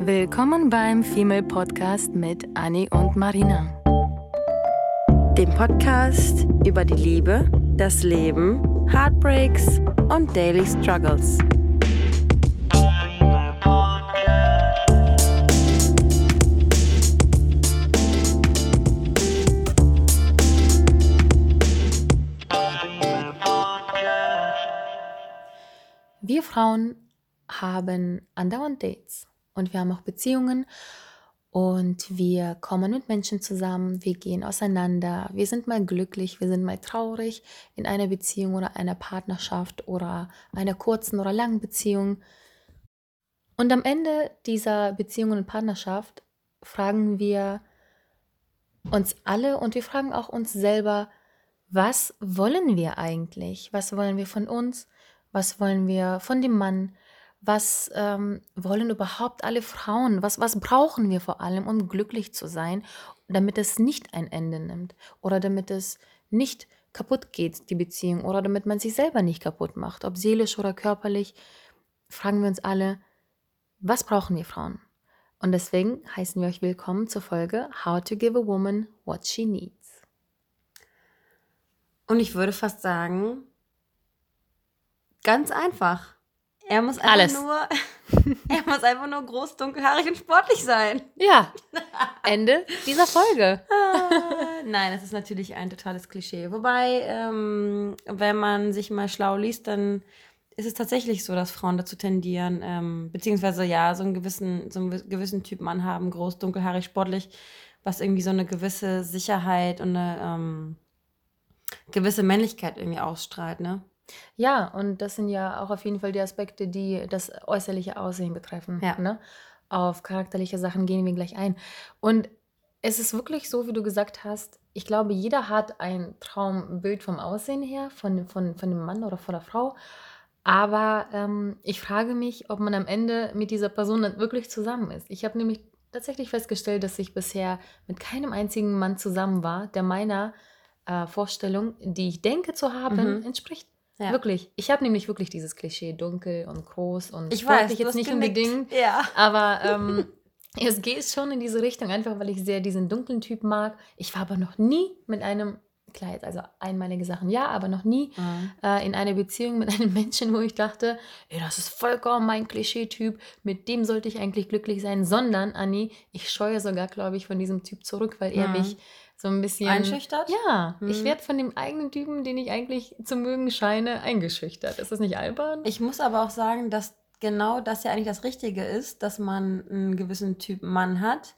Willkommen beim Female Podcast mit Annie und Marina. Dem Podcast über die Liebe, das Leben, Heartbreaks und Daily Struggles. Wir Frauen haben andauernd Dates und wir haben auch Beziehungen und wir kommen mit Menschen zusammen, wir gehen auseinander, wir sind mal glücklich, wir sind mal traurig in einer Beziehung oder einer Partnerschaft oder einer kurzen oder langen Beziehung. Und am Ende dieser Beziehung und Partnerschaft fragen wir uns alle und wir fragen auch uns selber, was wollen wir eigentlich? Was wollen wir von uns? Was wollen wir von dem Mann? Was ähm, wollen überhaupt alle Frauen? Was, was brauchen wir vor allem, um glücklich zu sein, damit es nicht ein Ende nimmt oder damit es nicht kaputt geht, die Beziehung, oder damit man sich selber nicht kaputt macht, ob seelisch oder körperlich, fragen wir uns alle, was brauchen wir Frauen? Und deswegen heißen wir euch willkommen zur Folge How to Give a Woman What She Needs. Und ich würde fast sagen, ganz einfach. Er muss einfach Alles. nur, er muss einfach nur groß, dunkelhaarig und sportlich sein. Ja, Ende dieser Folge. Ah, Nein, das ist natürlich ein totales Klischee. Wobei, ähm, wenn man sich mal schlau liest, dann ist es tatsächlich so, dass Frauen dazu tendieren, ähm, beziehungsweise ja, so einen gewissen, so einen gewissen Typ Mann haben, groß, dunkelhaarig, sportlich, was irgendwie so eine gewisse Sicherheit und eine ähm, gewisse Männlichkeit irgendwie ausstrahlt, ne? Ja, und das sind ja auch auf jeden Fall die Aspekte, die das äußerliche Aussehen betreffen. Ja. Ne? Auf charakterliche Sachen gehen wir gleich ein. Und es ist wirklich so, wie du gesagt hast, ich glaube, jeder hat ein Traumbild vom Aussehen her, von, von, von dem Mann oder von der Frau. Aber ähm, ich frage mich, ob man am Ende mit dieser Person dann wirklich zusammen ist. Ich habe nämlich tatsächlich festgestellt, dass ich bisher mit keinem einzigen Mann zusammen war, der meiner äh, Vorstellung, die ich denke zu haben, Mhm. entspricht. Ja. Wirklich. Ich habe nämlich wirklich dieses Klischee dunkel und groß und Ich weiß, du jetzt nicht genickt. unbedingt. Ja. Aber ähm, es geht schon in diese Richtung, einfach weil ich sehr diesen dunklen Typ mag. Ich war aber noch nie mit einem, klar, jetzt also einmalige Sachen ja, aber noch nie Mhm. äh, in einer Beziehung mit einem Menschen, wo ich dachte, ey, das ist vollkommen mein Klischee-Typ, mit dem sollte ich eigentlich glücklich sein, sondern, Anni, ich scheue sogar, glaube ich, von diesem Typ zurück, weil er Mhm. mich so ein bisschen... Einschüchtert? Ja, ich Mhm. werde von dem eigenen Typen, den ich eigentlich zu mögen scheine, eingeschüchtert. Ist das nicht albern? Ich muss aber auch sagen, dass genau das ja eigentlich das Richtige ist, dass man einen gewissen Typ Mann hat.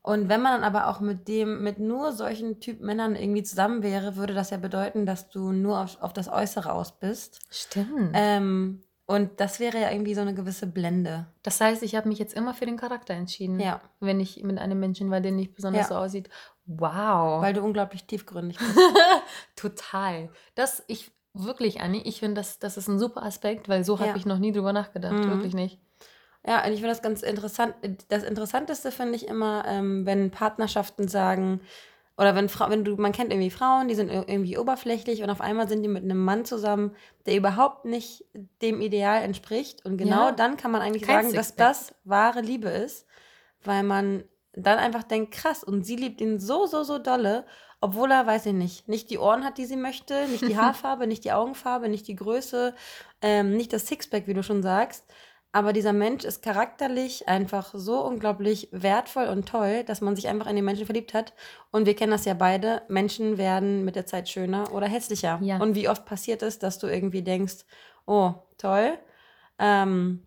Und wenn man dann aber auch mit dem, mit nur solchen Typ Männern irgendwie zusammen wäre, würde das ja bedeuten, dass du nur auf, auf das Äußere aus bist. Stimmt. Ähm, und das wäre ja irgendwie so eine gewisse Blende. Das heißt, ich habe mich jetzt immer für den Charakter entschieden. Ja. Wenn ich mit einem Menschen war, der nicht besonders Ja. so aussieht. Wow. Weil du unglaublich tiefgründig bist. Total. Das, ich, wirklich, Anni, ich finde, das, das ist ein super Aspekt, weil so Ja. habe ich noch nie drüber nachgedacht. Mhm. Wirklich nicht. Ja, und ich finde das ganz interessant. Das Interessanteste finde ich immer, ähm, wenn Partnerschaften sagen, oder wenn Frau, wenn du, man kennt irgendwie Frauen, die sind ir- irgendwie oberflächlich und auf einmal sind die mit einem Mann zusammen, der überhaupt nicht dem Ideal entspricht. Und genau Ja. dann kann man eigentlich Kein sagen, dass Sixpack. das wahre Liebe ist, weil man dann einfach denkt, krass, und sie liebt ihn so, so, so dolle, obwohl er, weiß ich nicht, nicht die Ohren hat, die sie möchte, nicht die Haarfarbe, nicht die Augenfarbe, nicht die Größe, ähm, nicht das Sixpack, wie du schon sagst. Aber dieser Mensch ist charakterlich einfach so unglaublich wertvoll und toll, dass man sich einfach in den Menschen verliebt hat. Und wir kennen das ja beide. Menschen werden mit der Zeit schöner oder hässlicher. Ja. Und wie oft passiert es, dass du irgendwie denkst, oh, toll. Ähm,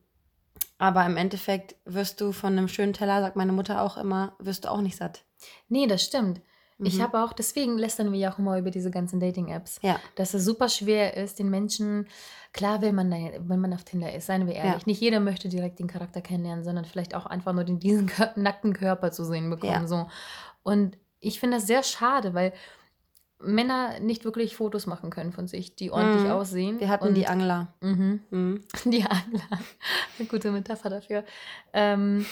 aber im Endeffekt wirst du von einem schönen Teller, sagt meine Mutter auch immer, wirst du auch nicht satt. Nee, das stimmt. Ich Mhm. habe auch, deswegen lästern wir ja auch immer über diese ganzen Dating-Apps. Ja. Dass es super schwer ist, den Menschen, klar will man, da, wenn man auf Tinder ist, seien wir ehrlich, Ja. nicht jeder möchte direkt den Charakter kennenlernen, sondern vielleicht auch einfach nur den, diesen nackten Körper zu sehen bekommen. Ja. So. Und ich finde das sehr schade, weil Männer nicht wirklich Fotos machen können von sich, die ordentlich Mhm. aussehen. Wir hatten und, die Angler. Mhm. Mhm. Die Angler. Eine gute Metapher dafür. Ähm,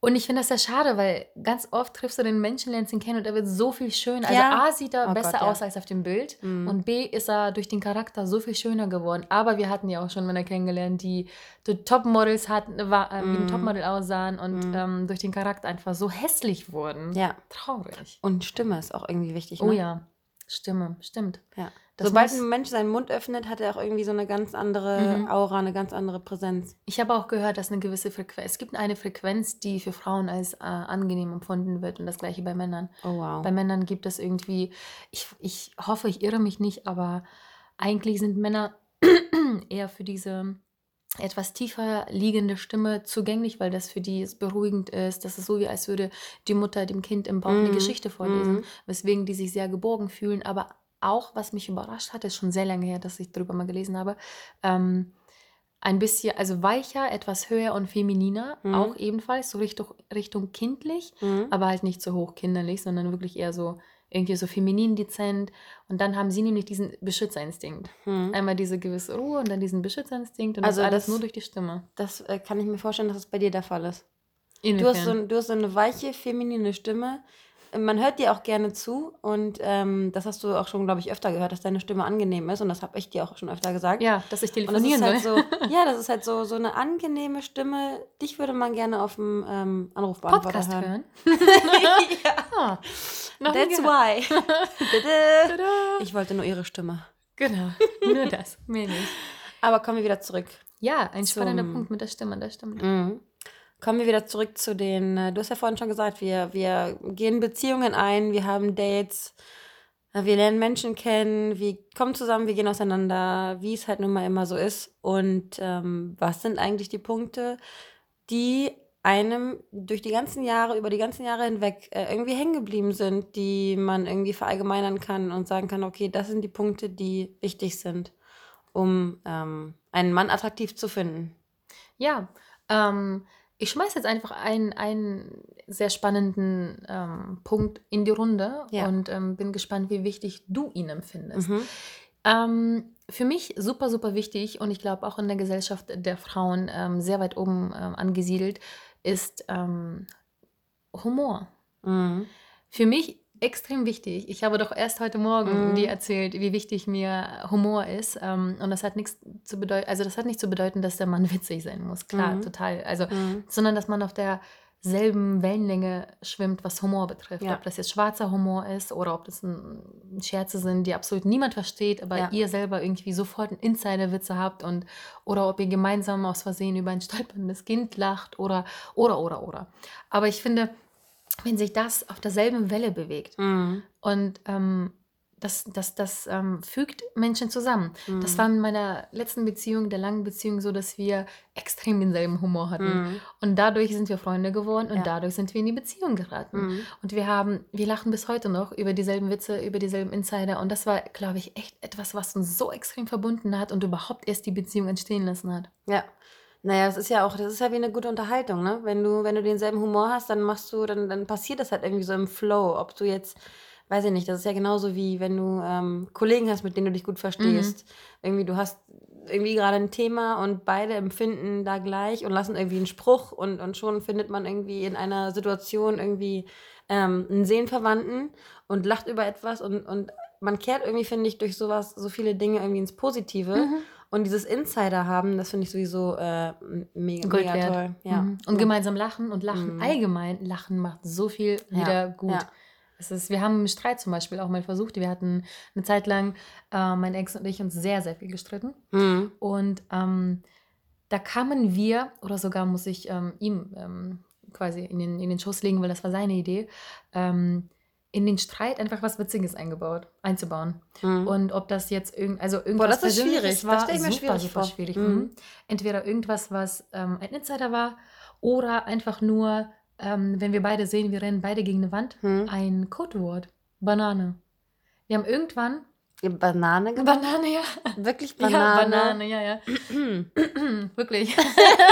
Und ich finde das sehr schade, weil ganz oft triffst du den Menschen, lernst ihn kennen und er wird so viel schöner. Also Ja. A sieht er Oh besser Gott, ja. aus als auf dem Bild Mhm. und B ist er durch den Charakter so viel schöner geworden. Aber wir hatten ja auch schon Männer kennengelernt, die, die Topmodels hatten, war, äh, wie ein Mhm. Topmodel aussahen und Mhm. ähm, durch den Charakter einfach so hässlich wurden. Ja. Traurig. Und Stimme ist auch irgendwie wichtig. Oh ne? ja, Stimme, stimmt. Ja. Das Sobald ein Mensch seinen Mund öffnet, hat er auch irgendwie so eine ganz andere Mhm. Aura, eine ganz andere Präsenz. Ich habe auch gehört, dass eine gewisse Frequenz, es gibt eine Frequenz, die für Frauen als äh, angenehm empfunden wird und das gleiche bei Männern. Oh wow. Bei Männern gibt es irgendwie, ich, ich hoffe, ich irre mich nicht, aber eigentlich sind Männer eher für diese etwas tiefer liegende Stimme zugänglich, weil das für die beruhigend ist. Das ist so, wie als würde die Mutter dem Kind im Bauch eine Mhm. Geschichte vorlesen, Mhm. weswegen die sich sehr geborgen fühlen. Aber auch, was mich überrascht hat, ist schon sehr lange her, dass ich darüber mal gelesen habe, ähm, ein bisschen, also weicher, etwas höher und femininer, Mhm. auch ebenfalls, so Richtung, Richtung kindlich Mhm. aber halt nicht so hochkinderlich, sondern wirklich eher so irgendwie so feminin dezent. Und dann haben sie nämlich diesen Beschützerinstinkt. Mhm. Einmal diese gewisse Ruhe und dann diesen Beschützerinstinkt und Also das alles das- nur durch die Stimme. Das äh, kann ich mir vorstellen, dass es bei dir der Fall ist. Du hast, so, du hast so eine weiche, feminine Stimme. Man hört dir auch gerne zu und ähm, das hast du auch schon, glaube ich, öfter gehört, dass deine Stimme angenehm ist und das habe ich dir auch schon öfter gesagt. ja, dass ich Und das telefonieren ist soll. halt so, ja, das ist halt so, so eine angenehme Stimme. Dich würde man gerne auf dem ähm, Anrufbeantworter Podcast hören. hören. ja, nie that's why. Ich wollte nur ihre Stimme. Genau, nur das, mehr nicht. Aber kommen wir wieder zurück. Ja, ein spannender Punkt mit der Stimme, das stimmt. Mhm. Kommen wir wieder zurück zu den, äh, du hast ja vorhin schon gesagt, wir, wir gehen Beziehungen ein, wir haben Dates, äh, wir lernen Menschen kennen, wir kommen zusammen, wir gehen auseinander, wie es halt nun mal immer so ist. Und ähm, was sind eigentlich die Punkte, die einem durch die ganzen Jahre, über die ganzen Jahre hinweg äh, irgendwie hängen geblieben sind, die man irgendwie verallgemeinern kann und sagen kann, okay, das sind die Punkte, die wichtig sind, um ähm, einen Mann attraktiv zu finden. Ja, ähm, ich schmeiße jetzt einfach einen, einen sehr spannenden ähm, Punkt in die Runde Ja. und ähm, bin gespannt, wie wichtig du ihn empfindest. Mhm. Ähm, für mich super, super wichtig und ich glaube auch in der Gesellschaft der Frauen ähm, sehr weit oben ähm, angesiedelt ist ähm, Humor. Mhm. Für mich extrem wichtig. Ich habe doch erst heute Morgen Mhm. dir erzählt, wie wichtig mir Humor ist. Ähm, und das hat nichts zu bedeuten, also das hat nicht zu bedeuten, dass der Mann witzig sein muss. Klar, Mhm. total. Also, Mhm. sondern dass man auf derselben Wellenlänge schwimmt, was Humor betrifft. Ja. Ob das jetzt schwarzer Humor ist oder ob das ein, Scherze sind, die absolut niemand versteht, aber Ja. ihr selber irgendwie sofort einen Insider-Witze habt und oder ob ihr gemeinsam aus Versehen über ein stolperndes Kind lacht oder oder oder oder. Aber ich finde, wenn sich das auf derselben Welle bewegt Mhm. und ähm, das, das, das ähm, fügt Menschen zusammen. Das Mhm. war in meiner letzten Beziehung, der langen Beziehung, so, dass wir extrem denselben Humor hatten. Mhm. Und dadurch sind wir Freunde geworden und Ja. dadurch sind wir in die Beziehung geraten. Mhm. Und wir haben, wir lachen bis heute noch über dieselben Witze, über dieselben Insider. Und das war, glaube ich, echt etwas, was uns so extrem verbunden hat und überhaupt erst die Beziehung entstehen lassen hat. Ja. Naja, das ist ja auch, das ist ja wie eine gute Unterhaltung, ne? Wenn du, wenn du denselben Humor hast, dann machst du, dann, dann passiert das halt irgendwie so im Flow. Ob du jetzt, weiß ich nicht, das ist ja genauso wie wenn du ähm, Kollegen hast, mit denen du dich gut verstehst. Irgendwie, du hast irgendwie gerade ein Thema und beide empfinden da gleich und lassen irgendwie einen Spruch und, und schon findet man irgendwie in einer Situation irgendwie ähm, einen Seelenverwandten und lacht über etwas und, und man kehrt irgendwie, finde ich, durch sowas so viele Dinge irgendwie ins Positive. Mhm. Und dieses Insider haben, das finde ich sowieso äh, mega, Gold mega wert. toll. Ja. Mhm. Und gemeinsam lachen und lachen Mhm. allgemein, lachen macht so viel Ja, wieder gut. ja. Es ist, wir haben im Streit zum Beispiel auch mal versucht. Wir hatten eine Zeit lang, äh, mein Ex und ich, uns sehr, sehr viel gestritten. Mhm. Und ähm, da kamen wir, oder sogar muss ich ähm, ihm ähm, quasi in den, in den Schoß legen, weil das war seine Idee, ähm, in den Streit einfach was Witziges eingebaut, einzubauen. Mhm. Und ob das jetzt irgend, also irgendwas das ist schwierig. Das war, stell ich mir super, schwierig super vor. schwierig. Mhm. Mhm. Entweder irgendwas, was ähm, ein Insider war, oder einfach nur, ähm, wenn wir beide sehen, wir rennen beide gegen eine Wand, Mhm. ein Codewort. Banane. Wir haben irgendwann. Ja, Banane gemacht? Banane, ja. Wirklich Ja, Banane? Banane, ja, ja. Wirklich.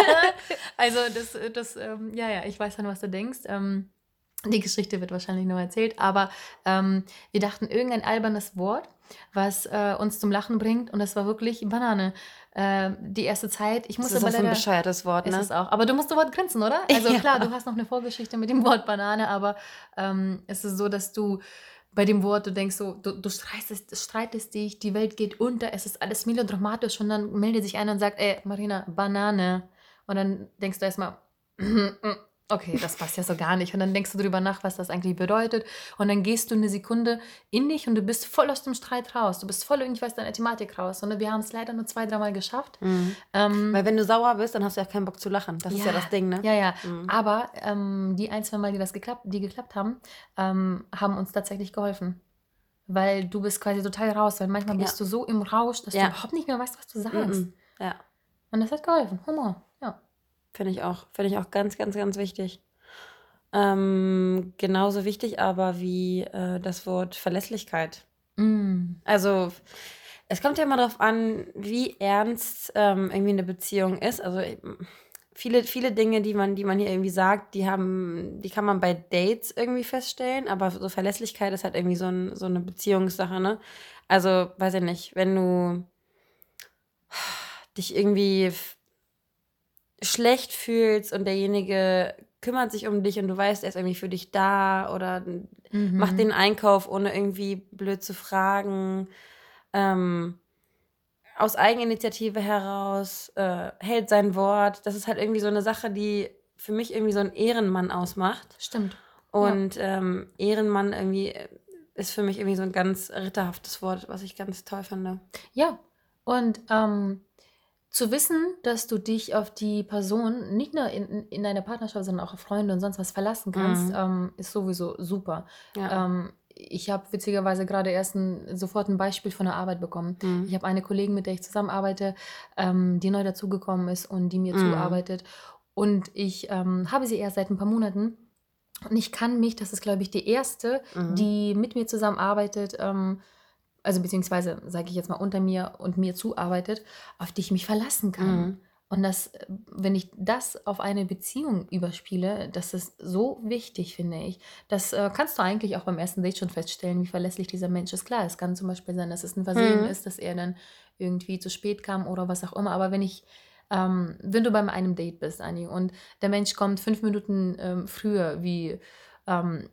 also das, das ähm, ja, ja, ich weiß dann, was du denkst. Ähm, die Geschichte wird wahrscheinlich noch erzählt, aber ähm, wir dachten irgendein albernes Wort was äh, uns zum Lachen bringt. Und das war wirklich Banane. Äh, die erste Zeit. Ich musste das ist aber ein bescheuertes Wort, Ist ne? es auch. Aber du musst das Wort grinsen, oder? Also Ja. klar, du hast noch eine Vorgeschichte mit dem Wort Banane, aber ähm, es ist so, dass du bei dem Wort, du denkst so, du, du streitest, streitest dich, die Welt geht unter, es ist alles melodramatisch und dann meldet sich einer und sagt, ey, Marina, Banane. Und dann denkst du erstmal, okay, das passt ja so gar nicht. Und dann denkst du drüber nach, was das eigentlich bedeutet. Und dann gehst du eine Sekunde in dich und du bist voll aus dem Streit raus. Du bist voll irgendwie aus deiner Thematik raus. Und wir haben es leider nur zwei, dreimal geschafft. Mhm. Ähm, Weil wenn du sauer bist, dann hast du ja keinen Bock zu lachen. Das ist ja das Ding, ne? ja, ja. Mhm. Aber ähm, die ein, zwei Mal, die das geklappt, die geklappt haben, ähm, haben uns tatsächlich geholfen. Weil du bist quasi total raus, weil manchmal Ja. bist du so im Rausch, dass Ja. du überhaupt nicht mehr weißt, was du sagst. Mhm. Ja, Und das hat geholfen. Humor. Finde ich auch. Finde ich auch ganz, ganz, ganz wichtig. Ähm, genauso wichtig aber wie äh, das Wort Verlässlichkeit. Mm. Also es kommt ja immer darauf an, wie ernst ähm, irgendwie eine Beziehung ist. Also ähm, viele, viele Dinge, die man, die man hier irgendwie sagt, die haben, die kann man bei Dates irgendwie feststellen, aber so Verlässlichkeit ist halt irgendwie so, ein, so eine Beziehungssache, ne? Also, weiß ich nicht, wenn du dich irgendwie schlecht fühlst und derjenige kümmert sich um dich und du weißt, er ist irgendwie für dich da oder Mhm. macht den Einkauf, ohne irgendwie blöd zu fragen. Ähm, aus Eigeninitiative heraus, äh, hält sein Wort. Das ist halt irgendwie so eine Sache, die für mich irgendwie so einen Ehrenmann ausmacht. Stimmt. Und ähm, Ehrenmann irgendwie ist für mich irgendwie so ein ganz ritterhaftes Wort, was ich ganz toll finde. Ja. Und ähm, zu wissen, dass du dich auf die Person nicht nur in, in deiner Partnerschaft, sondern auch auf Freunde und sonst was verlassen kannst, Mhm. ähm, ist sowieso super. Ja. Ähm, ich habe witzigerweise gerade erst ein, sofort ein Beispiel von der Arbeit bekommen. Mhm. Ich habe eine Kollegin, mit der ich zusammenarbeite, ähm, die neu dazugekommen ist und die mir Mhm. zuarbeitet. Und ich ähm, habe sie erst seit ein paar Monaten. Und ich kann mich, das ist, glaube ich, die erste, Mhm. die mit mir zusammenarbeitet, ähm, also beziehungsweise, sage ich jetzt mal, unter mir und mir zuarbeitet, auf die ich mich verlassen kann. Mhm. Und das, wenn ich das auf eine Beziehung überspiele, das ist so wichtig, finde ich. Das äh, kannst du eigentlich auch beim ersten Date schon feststellen, wie verlässlich dieser Mensch ist. Klar, es kann zum Beispiel sein, dass es ein Versehen Mhm. ist, dass er dann irgendwie zu spät kam oder was auch immer. Aber wenn ich, ähm, wenn du bei einem Date bist, Anni, und der Mensch kommt fünf Minuten ähm, früher, wie, ähm,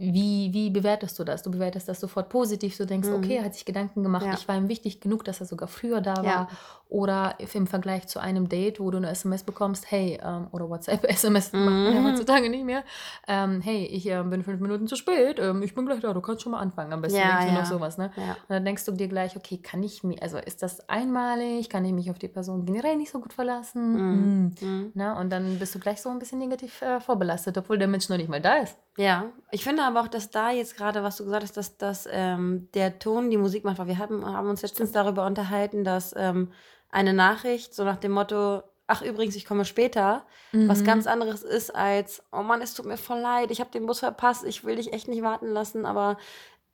wie, wie bewertest du das? Du bewertest das sofort positiv. Du denkst, Mhm. okay, er hat sich Gedanken gemacht. Ja. Ich war ihm wichtig genug, dass er sogar früher da war. Ja. Oder im Vergleich zu einem Date, wo du eine SMS bekommst, hey, ähm, oder WhatsApp-SMS, macht man Mhm. heutzutage nicht mehr. Ähm, hey, ich ähm, bin fünf Minuten zu spät, ähm, ich bin gleich da, du kannst schon mal anfangen. Am besten Ja, irgendwie ja. noch sowas, ne? Und dann denkst du dir gleich, okay, kann ich mir, also ist das einmalig? Kann ich mich auf die Person generell nicht so gut verlassen? Mhm. Hm. Mhm. Na, und dann bist du gleich so ein bisschen negativ äh, vorbelastet, obwohl der Mensch noch nicht mal da ist. Ja, ich finde aber auch, dass da jetzt gerade, was du gesagt hast, dass, dass ähm, der Ton die Musik macht, weil wir haben, haben uns letztens darüber unterhalten, dass ähm, eine Nachricht so nach dem Motto, ach übrigens, ich komme später, was Mhm. ganz anderes ist als, oh Mann, es tut mir voll leid, ich habe den Bus verpasst, ich will dich echt nicht warten lassen, aber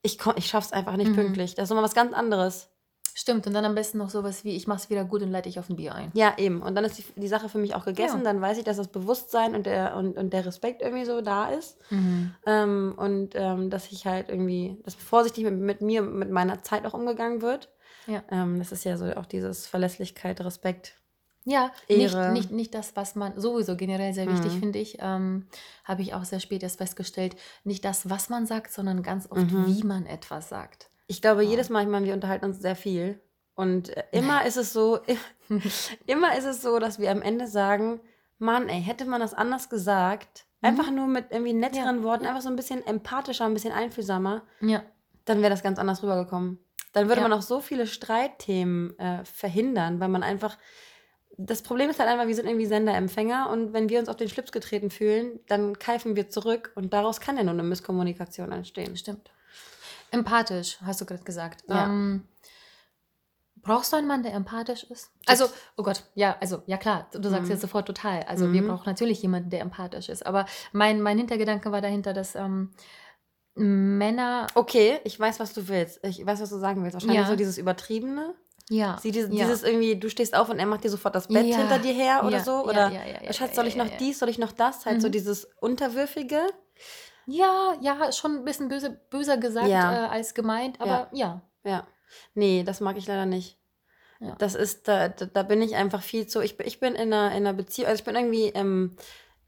ich, ich schaff's einfach nicht Mhm. pünktlich. Das ist nochmal was ganz anderes. Stimmt, und dann am besten noch sowas wie, ich mach's wieder gut und leite ich auf ein Bier ein. Ja, eben. Und dann ist die, die Sache für mich auch gegessen. Ja. Dann weiß ich, dass das Bewusstsein und der, und, und der Respekt irgendwie so da ist. Mhm. Ähm, und ähm, dass ich halt irgendwie, dass vorsichtig mit, mit mir, mit meiner Zeit auch umgegangen wird. Ja. Ähm, das ist ja so auch dieses Verlässlichkeit, Respekt. Ja, nicht, Ehre. nicht, nicht das, was man sowieso generell sehr wichtig, Mhm. finde ich, ähm, habe ich auch sehr spät erst festgestellt. Nicht das, was man sagt, sondern ganz oft, Mhm. wie man etwas sagt. Ich glaube, Ja. jedes Mal, ich meine, wir unterhalten uns sehr viel. Und äh, immer ist es so, immer ist es so, dass wir am Ende sagen, Mann, ey, hätte man das anders gesagt, Mhm. einfach nur mit irgendwie netteren Ja, Worten, einfach so ein bisschen empathischer, ein bisschen einfühlsamer, Ja, dann wäre das ganz anders rübergekommen. Dann würde Ja. man auch so viele Streitthemen äh, verhindern, weil man einfach. Das Problem ist halt einfach, wir sind irgendwie Sender-Empfänger und wenn wir uns auf den Schlips getreten fühlen, dann keifen wir zurück und daraus kann ja nur eine Misskommunikation entstehen. stimmt. Empathisch, hast du gerade gesagt. Ja. Ähm, brauchst du einen Mann, der empathisch ist? Also, oh Gott, ja, also, ja klar, du sagst Mhm. jetzt sofort total. Also, wir Mhm. brauchen natürlich jemanden, der empathisch ist. Aber mein, mein Hintergedanke war dahinter, dass ähm, Männer, Okay, ich weiß, was du willst. Ich weiß, was du sagen willst. Wahrscheinlich Ja. so dieses Übertriebene. ja. Sie, dieses, ja. dieses irgendwie, du stehst auf und er macht dir sofort das Bett Ja. hinter dir her oder so. ja, Oder ja, ja, ja, Schatz, soll ich noch dies, soll ich noch das? Halt so Mhm. dieses Unterwürfige. Ja, ja, schon ein bisschen böse, böser gesagt Ja. äh, als gemeint, aber ja. Ja. Nee, das mag ich leider nicht. Ja. Das ist, da, da, da bin ich einfach viel zu. Ich, bin- ich bin in einer, in einer Beziehung, also ich bin irgendwie ähm,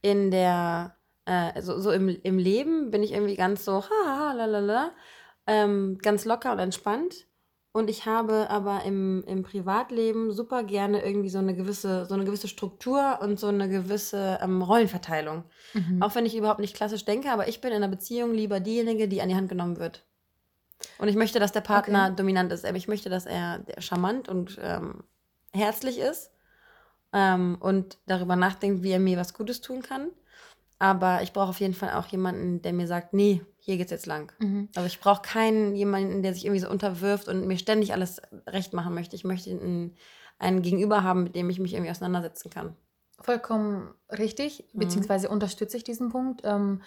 in der, äh, so, so im, im Leben bin ich irgendwie ganz so, haha, lalala, ähm, ganz locker und entspannt. Und ich habe aber im, im Privatleben super gerne irgendwie so eine gewisse, so eine gewisse Struktur und so eine gewisse ähm, Rollenverteilung. Mhm. Auch wenn ich überhaupt nicht klassisch denke, aber ich bin in einer Beziehung lieber diejenige, die an die Hand genommen wird. Und ich möchte, dass der Partner Okay. dominant ist. Aber ich möchte, dass er charmant und ähm, herzlich ist ähm, und darüber nachdenkt, wie er mir was Gutes tun kann. Aber ich brauche auf jeden Fall auch jemanden, der mir sagt, nee, hier geht's jetzt lang. Mhm. Also ich brauche keinen jemanden, der sich irgendwie so unterwirft und mir ständig alles recht machen möchte. Ich möchte einen, einen Gegenüber haben, mit dem ich mich irgendwie auseinandersetzen kann. Vollkommen richtig, Mhm. beziehungsweise unterstütze ich diesen Punkt. Ähm,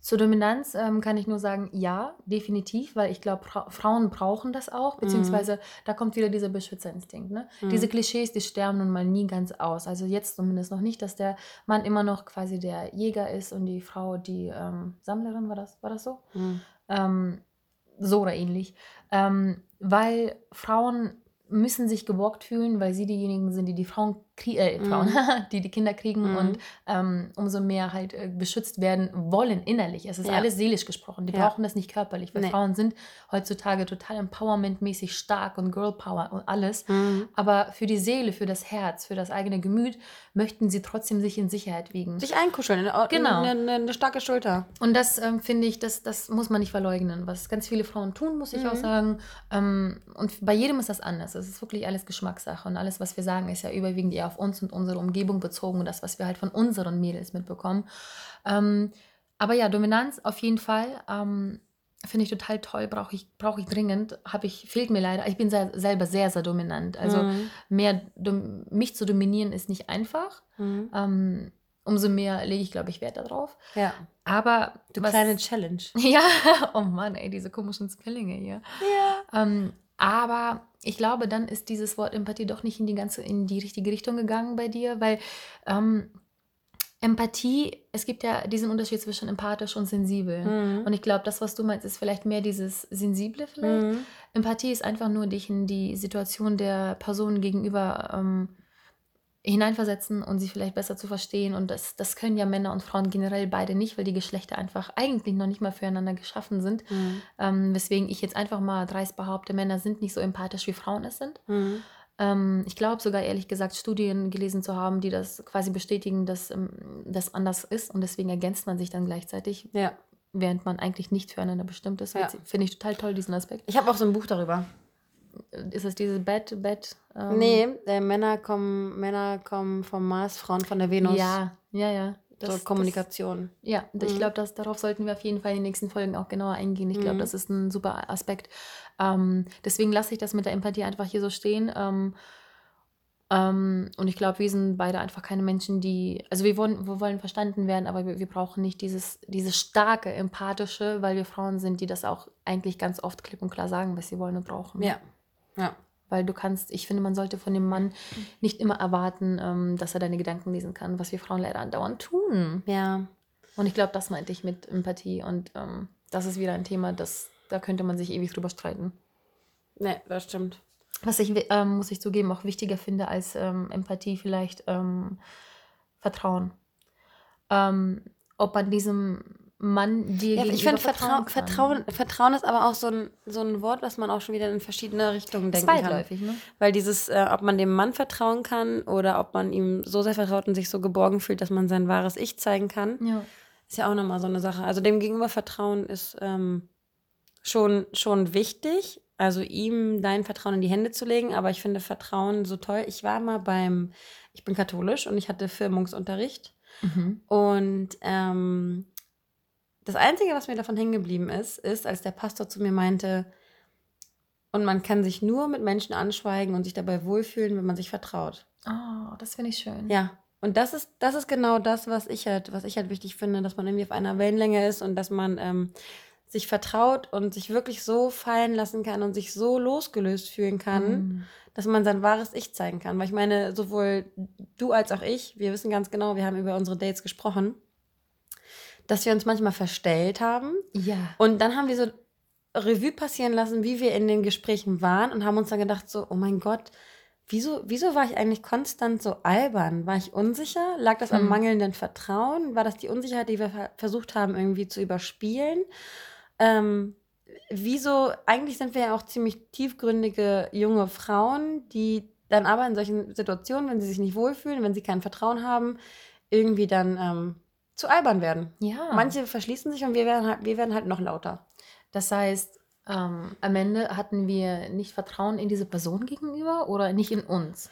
zur Dominanz ähm, kann ich nur sagen, ja, definitiv, weil ich glaube, Frauen brauchen das auch, beziehungsweise da kommt wieder dieser Beschützerinstinkt. Ne? Mhm. Diese Klischees, die sterben nun mal nie ganz aus. Also jetzt zumindest noch nicht, dass der Mann immer noch quasi der Jäger ist und die Frau die ähm, Sammlerin, war das, war das so? Mhm. ähm, so oder ähnlich. Ähm, weil Frauen müssen sich geborgt fühlen, weil sie diejenigen sind, die die Frauen, äh, Frauen die die Kinder kriegen Mhm. und ähm, umso mehr halt äh, beschützt werden wollen innerlich. Es ist Ja. alles seelisch gesprochen. Die Ja. brauchen das nicht körperlich, weil Nee. Frauen sind heutzutage total empowermentmäßig stark und Girl Power und alles. Mhm. Aber für die Seele, für das Herz, für das eigene Gemüt möchten sie trotzdem sich in Sicherheit wiegen. Sich einkuscheln, eine, Genau. eine, eine, eine starke Schulter. Und das ähm, finde ich, das, das muss man nicht verleugnen, was ganz viele Frauen tun, muss ich auch Mhm. sagen. Ähm, und bei jedem ist das anders. Es ist wirklich alles Geschmackssache. Und alles, was wir sagen, ist ja überwiegend eher auf uns und unsere Umgebung bezogen und das, was wir halt von unseren Mädels mitbekommen. Ähm, aber ja, Dominanz auf jeden Fall. Ähm, Finde ich total toll, brauche ich, brauch ich dringend. Habe ich, fehlt mir leider. Ich bin sehr, selber sehr, sehr dominant. Also Mhm. mehr, mich zu dominieren ist nicht einfach. Mhm. Ähm, umso mehr lege ich, glaube ich, Wert darauf. Ja, Aber du was- kleine Challenge. Ja, oh Mann, ey, diese komischen Zwillinge hier. Ja. Ähm, aber ich glaube, dann ist dieses Wort Empathie doch nicht in die ganze, in die richtige Richtung gegangen bei dir, weil ähm, Empathie, es gibt ja diesen Unterschied zwischen empathisch und sensibel. Mhm. Und ich glaube, das, was du meinst, ist vielleicht mehr dieses Sensible vielleicht. Mhm. Empathie ist einfach nur dich in die Situation der Person gegenüber ähm, hineinversetzen und sie vielleicht besser zu verstehen. Und das, das können ja Männer und Frauen generell beide nicht, weil die Geschlechter einfach eigentlich noch nicht mal füreinander geschaffen sind. Mhm. Ähm, weswegen ich jetzt einfach mal dreist behaupte, Männer sind nicht so empathisch, wie Frauen es sind. Mhm. Ähm, ich glaube sogar ehrlich gesagt, Studien gelesen zu haben, die das quasi bestätigen, dass ähm, das anders ist. Und deswegen ergänzt man sich dann gleichzeitig, Ja. während man eigentlich nicht füreinander bestimmt ist. Ja. Finde ich total toll, diesen Aspekt. Ich habe auch so ein Buch darüber. Ist es diese Bett, Bett? ähm, nee, äh, Männer, kommen, Männer kommen vom Mars, Frauen von der Venus. Ja, ja, ja. so Kommunikation. Das, ja, ich Mhm. glaube, dass darauf sollten wir auf jeden Fall in den nächsten Folgen auch genauer eingehen. Ich glaube, Mhm. das ist ein super Aspekt. Ähm, deswegen lasse ich das mit der Empathie einfach hier so stehen. Ähm, ähm, und ich glaube, wir sind beide einfach keine Menschen, die, also wir wollen, wir wollen verstanden werden, aber wir, wir brauchen nicht dieses, dieses starke, empathische, weil wir Frauen sind, die das auch eigentlich ganz oft klipp und klar sagen, was sie wollen und brauchen. ja. Ja. Weil du kannst, ich finde, man sollte von dem Mann nicht immer erwarten, ähm, dass er deine Gedanken lesen kann, was wir Frauen leider andauernd tun. Ja. Und ich glaube, das meinte ich mit Empathie. Und ähm, das ist wieder ein Thema, das, da könnte man sich ewig drüber streiten. Nee, das stimmt. Was ich, ähm, muss ich zugeben, auch wichtiger finde als ähm, Empathie vielleicht ähm, Vertrauen. Ähm, ob man diesem Mann dir Ja, gegenüber ich finde, Vertrauen, kann. Vertrauen, Vertrauen ist aber auch so ein, so ein Wort, was man auch schon wieder in verschiedene Richtungen denken kann. Zweitläufig, ne? Weil dieses, äh, ob man dem Mann vertrauen kann oder ob man ihm so sehr vertraut und sich so geborgen fühlt, dass man sein wahres Ich zeigen kann, Ja. ist ja auch nochmal so eine Sache. Also dem gegenüber Vertrauen ist ähm, schon, schon wichtig, also ihm dein Vertrauen in die Hände zu legen. Aber ich finde Vertrauen so toll. Ich war mal beim, ich bin katholisch und ich hatte Firmungsunterricht. Mhm. Und ähm, das Einzige, was mir davon hängen geblieben ist, ist, als der Pastor zu mir meinte, und man kann sich nur mit Menschen anschweigen und sich dabei wohlfühlen, wenn man sich vertraut. Oh, das finde ich schön. Ja. Und das ist, das ist genau das, was ich halt, was ich halt wichtig finde, dass man irgendwie auf einer Wellenlänge ist und dass man ähm, sich vertraut und sich wirklich so fallen lassen kann und sich so losgelöst fühlen kann, Mhm. dass man sein wahres Ich zeigen kann. Weil ich meine, sowohl du als auch ich, wir wissen ganz genau, wir haben über unsere Dates gesprochen, dass wir uns manchmal verstellt haben. Ja. Und dann haben wir so Revue passieren lassen, wie wir in den Gesprächen waren und haben uns dann gedacht, so, oh mein Gott, wieso, wieso war ich eigentlich konstant so albern? War ich unsicher? Lag das am Hm. mangelnden Vertrauen? War das die Unsicherheit, die wir ver- versucht haben, irgendwie zu überspielen? Ähm, wieso, eigentlich sind wir ja auch ziemlich tiefgründige junge Frauen, die dann aber in solchen Situationen, wenn sie sich nicht wohlfühlen, wenn sie kein Vertrauen haben, irgendwie dann ähm, zu albern werden. Ja. Manche verschließen sich und wir werden halt, wir werden halt noch lauter. Das heißt, ähm, am Ende hatten wir nicht Vertrauen in diese Person gegenüber oder nicht in uns.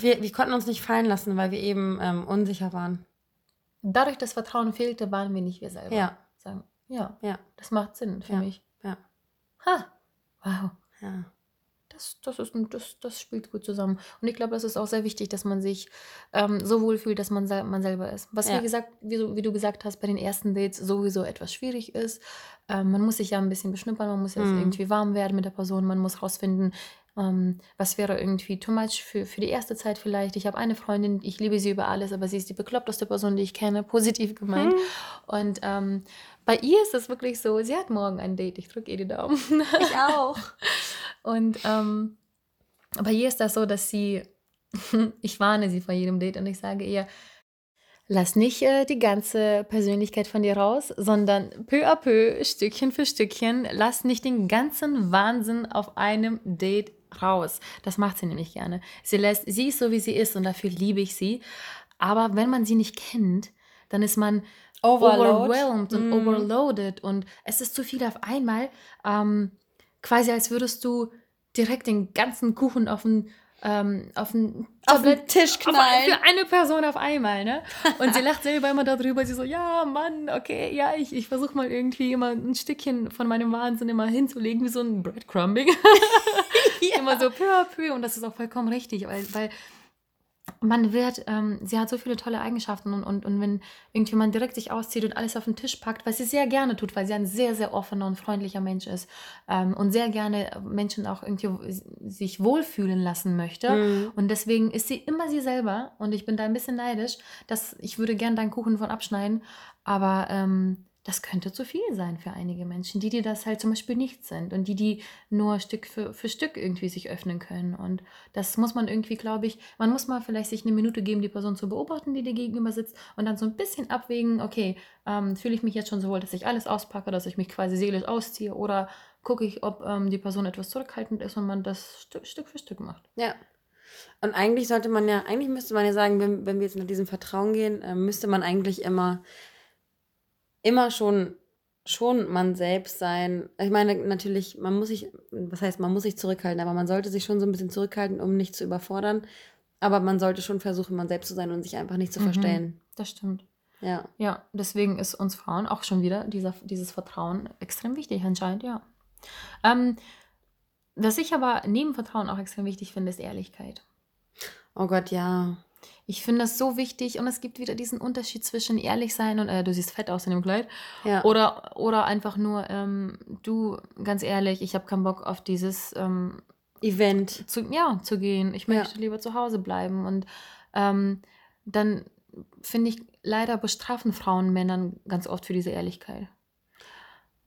Wir, wir konnten uns nicht fallen lassen, weil wir eben ähm, unsicher waren. Dadurch, dass Vertrauen fehlte, waren wir nicht wir selber. Ja. Sagen, ja, Ja, das macht Sinn für Ja. mich. ja, Ha, wow. ja. Das, das, ist, das, das spielt gut zusammen. Und ich glaube, das ist auch sehr wichtig, dass man sich ähm, so wohl fühlt, dass man, man selber ist. Was, Ja. wie gesagt, wie, du- wie du gesagt hast, bei den ersten Dates sowieso etwas schwierig ist. Ähm, man muss sich ja ein bisschen beschnuppern, man muss jetzt Mhm. irgendwie warm werden mit der Person, man muss rausfinden, ähm, was wäre irgendwie too much für, für die erste Zeit vielleicht. Ich habe eine Freundin, ich liebe sie über alles, aber sie ist die bekloppteste Person, die ich kenne, positiv gemeint. Hm. Und ähm, bei ihr ist es wirklich so, sie hat morgen ein Date, ich drücke ihr die Daumen. Ich auch. Und ähm, bei ihr ist das so, dass sie, ich warne sie vor jedem Date und ich sage ihr, lass nicht äh, die ganze Persönlichkeit von dir raus, sondern peu à peu, Stückchen für Stückchen, lass nicht den ganzen Wahnsinn auf einem Date raus. Das macht sie nämlich gerne. Sie lässt, sie ist so, wie sie ist und dafür liebe ich sie. Aber wenn man sie nicht kennt, dann ist man Overload. overwhelmed und Mm. overloaded und es ist zu viel auf einmal. Ähm, quasi als würdest du direkt den ganzen Kuchen auf den, ähm, auf den Auf den Tablett- Tisch auf knallen. für eine Person auf einmal, ne? Und sie lacht selber immer darüber. Sie so, ja, Mann, okay, ja, ich, ich versuche mal irgendwie immer ein Stückchen von meinem Wahnsinn immer hinzulegen, wie so ein Breadcrumbing. Immer so peu à peu. Und das ist auch vollkommen richtig, weil, weil man wird, ähm, sie hat so viele tolle Eigenschaften und, und, und wenn irgendjemand direkt sich auszieht und alles auf den Tisch packt, was sie sehr gerne tut, weil sie ein sehr, sehr offener und freundlicher Mensch ist ähm, und sehr gerne Menschen auch irgendwie sich wohlfühlen lassen möchte. Mhm. Und deswegen ist sie immer sie selber und ich bin da ein bisschen neidisch, dass ich würde gern deinen Kuchen von abschneiden, aber ähm, das könnte zu viel sein für einige Menschen, die, die das halt zum Beispiel nicht sind und die, die nur Stück für, für Stück irgendwie sich öffnen können. Und das muss man irgendwie, glaube ich, man muss mal vielleicht sich eine Minute geben, die Person zu beobachten, die dir gegenüber sitzt und dann so ein bisschen abwägen, okay, ähm, fühle ich mich jetzt schon so wohl, dass ich alles auspacke, dass ich mich quasi seelisch ausziehe oder gucke ich, ob ähm, die Person etwas zurückhaltend ist und man das Stück, Stück für Stück macht. Ja. Und eigentlich sollte man ja, eigentlich müsste man ja sagen, wenn, wenn wir jetzt nach diesem Vertrauen gehen, äh, müsste man eigentlich immer, immer schon, schon man selbst sein. Ich meine, natürlich, man muss sich, was heißt, man muss sich zurückhalten, aber man sollte sich schon so ein bisschen zurückhalten, um nicht zu überfordern. Aber man sollte schon versuchen, man selbst zu sein und sich einfach nicht zu Mhm. verstellen. Das stimmt. Ja. Ja, deswegen ist uns Frauen auch schon wieder dieser, dieses Vertrauen extrem wichtig anscheinend, ja. Ähm, was ich aber neben Vertrauen auch extrem wichtig finde, ist Ehrlichkeit. Oh Gott, ja. Ich finde das so wichtig und es gibt wieder diesen Unterschied zwischen ehrlich sein und äh, du siehst fett aus in dem Kleid Ja. oder, oder einfach nur, ähm, du, ganz ehrlich, ich habe keinen Bock auf dieses ähm, Event. zu, ja, zu gehen. Ich Ja. möchte lieber zu Hause bleiben. Und ähm, dann finde ich, leider bestrafen Frauen Männern ganz oft für diese Ehrlichkeit.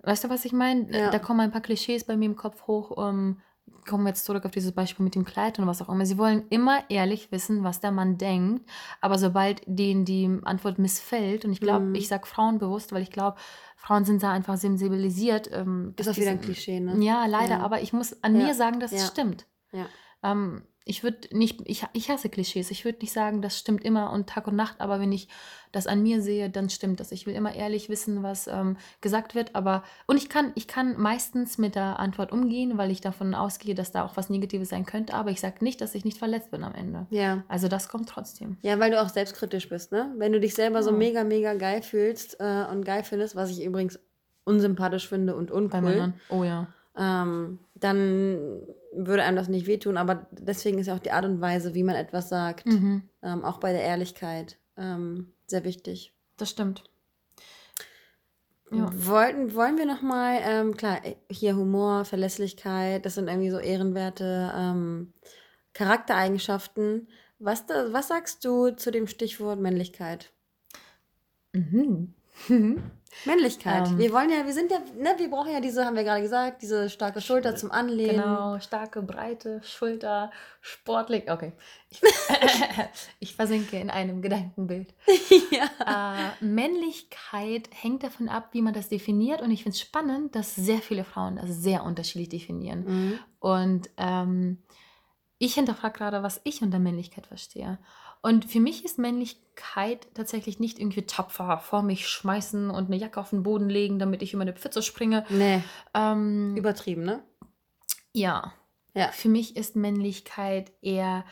Weißt du, was ich meine? Ja. Da kommen ein paar Klischees bei mir im Kopf hoch. Ähm, kommen wir jetzt zurück auf dieses Beispiel mit dem Kleid und was auch immer. Sie wollen immer ehrlich wissen, was der Mann denkt, aber sobald denen die Antwort missfällt, und ich glaube, Mhm. ich sage Frauen bewusst, weil ich glaube, Frauen sind da einfach sensibilisiert. Ähm, Ist auch wieder ein Klischee, ne? Ja, leider, Ja. aber ich muss an Ja. mir sagen, dass es Ja. stimmt. Ja. Ähm, ich würde nicht, ich, ich hasse Klischees. Ich würde nicht sagen, das stimmt immer und Tag und Nacht, aber wenn ich das an mir sehe, dann stimmt das. Ich will immer ehrlich wissen, was ähm, gesagt wird, aber und ich kann, ich kann meistens mit der Antwort umgehen, weil ich davon ausgehe, dass da auch was Negatives sein könnte, aber ich sage nicht, dass ich nicht verletzt bin am Ende. Ja. Also das kommt trotzdem. Ja, weil du auch selbstkritisch bist, ne? Wenn du dich selber so Ja. mega, mega geil fühlst äh, und geil findest, was ich übrigens unsympathisch finde und Bei uncool, Männern. Oh ja. ähm, dann würde einem das nicht wehtun. Aber deswegen ist ja auch die Art und Weise, wie man etwas sagt, Mhm. ähm, auch bei der Ehrlichkeit, ähm, sehr wichtig. Das stimmt. Ja. Wollten, wollen wir nochmal, ähm, klar, hier Humor, Verlässlichkeit, das sind irgendwie so ehrenwerte ähm, Charaktereigenschaften. Was, da, was sagst du zu dem Stichwort Männlichkeit? Mhm. Männlichkeit. Ähm. wir wollen ja, wir sind ja, ne, wir brauchen ja diese, haben wir gerade gesagt, diese starke Schulter zum Anlehnen. Genau, starke, breite Schulter, sportlich. Okay. Ich, ich versinke in einem Gedankenbild. ja. Äh, Männlichkeit hängt davon ab, wie man das definiert. Und ich finde es spannend, dass sehr viele Frauen das sehr unterschiedlich definieren. Mhm. Und ähm, ich hinterfrage gerade, was ich unter Männlichkeit verstehe. Und für mich ist Männlichkeit tatsächlich nicht irgendwie tapfer vor mich schmeißen und eine Jacke auf den Boden legen, damit ich über eine Pfütze springe. Nee, Ähm, übertrieben, ne? ja. Ja. Für mich ist Männlichkeit eher,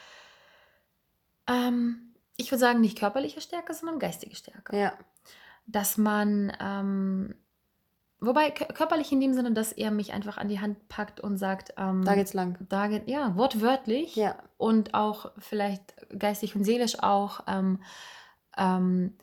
ähm, ich würde sagen, nicht körperliche Stärke, sondern geistige Stärke. Ja. Dass man, ähm, wobei kö- körperlich in dem Sinne, dass er mich einfach an die Hand packt und sagt, ähm, Da geht's lang. da geht, ja, wortwörtlich Ja. und auch vielleicht geistig und seelisch auch, ähm, ähm,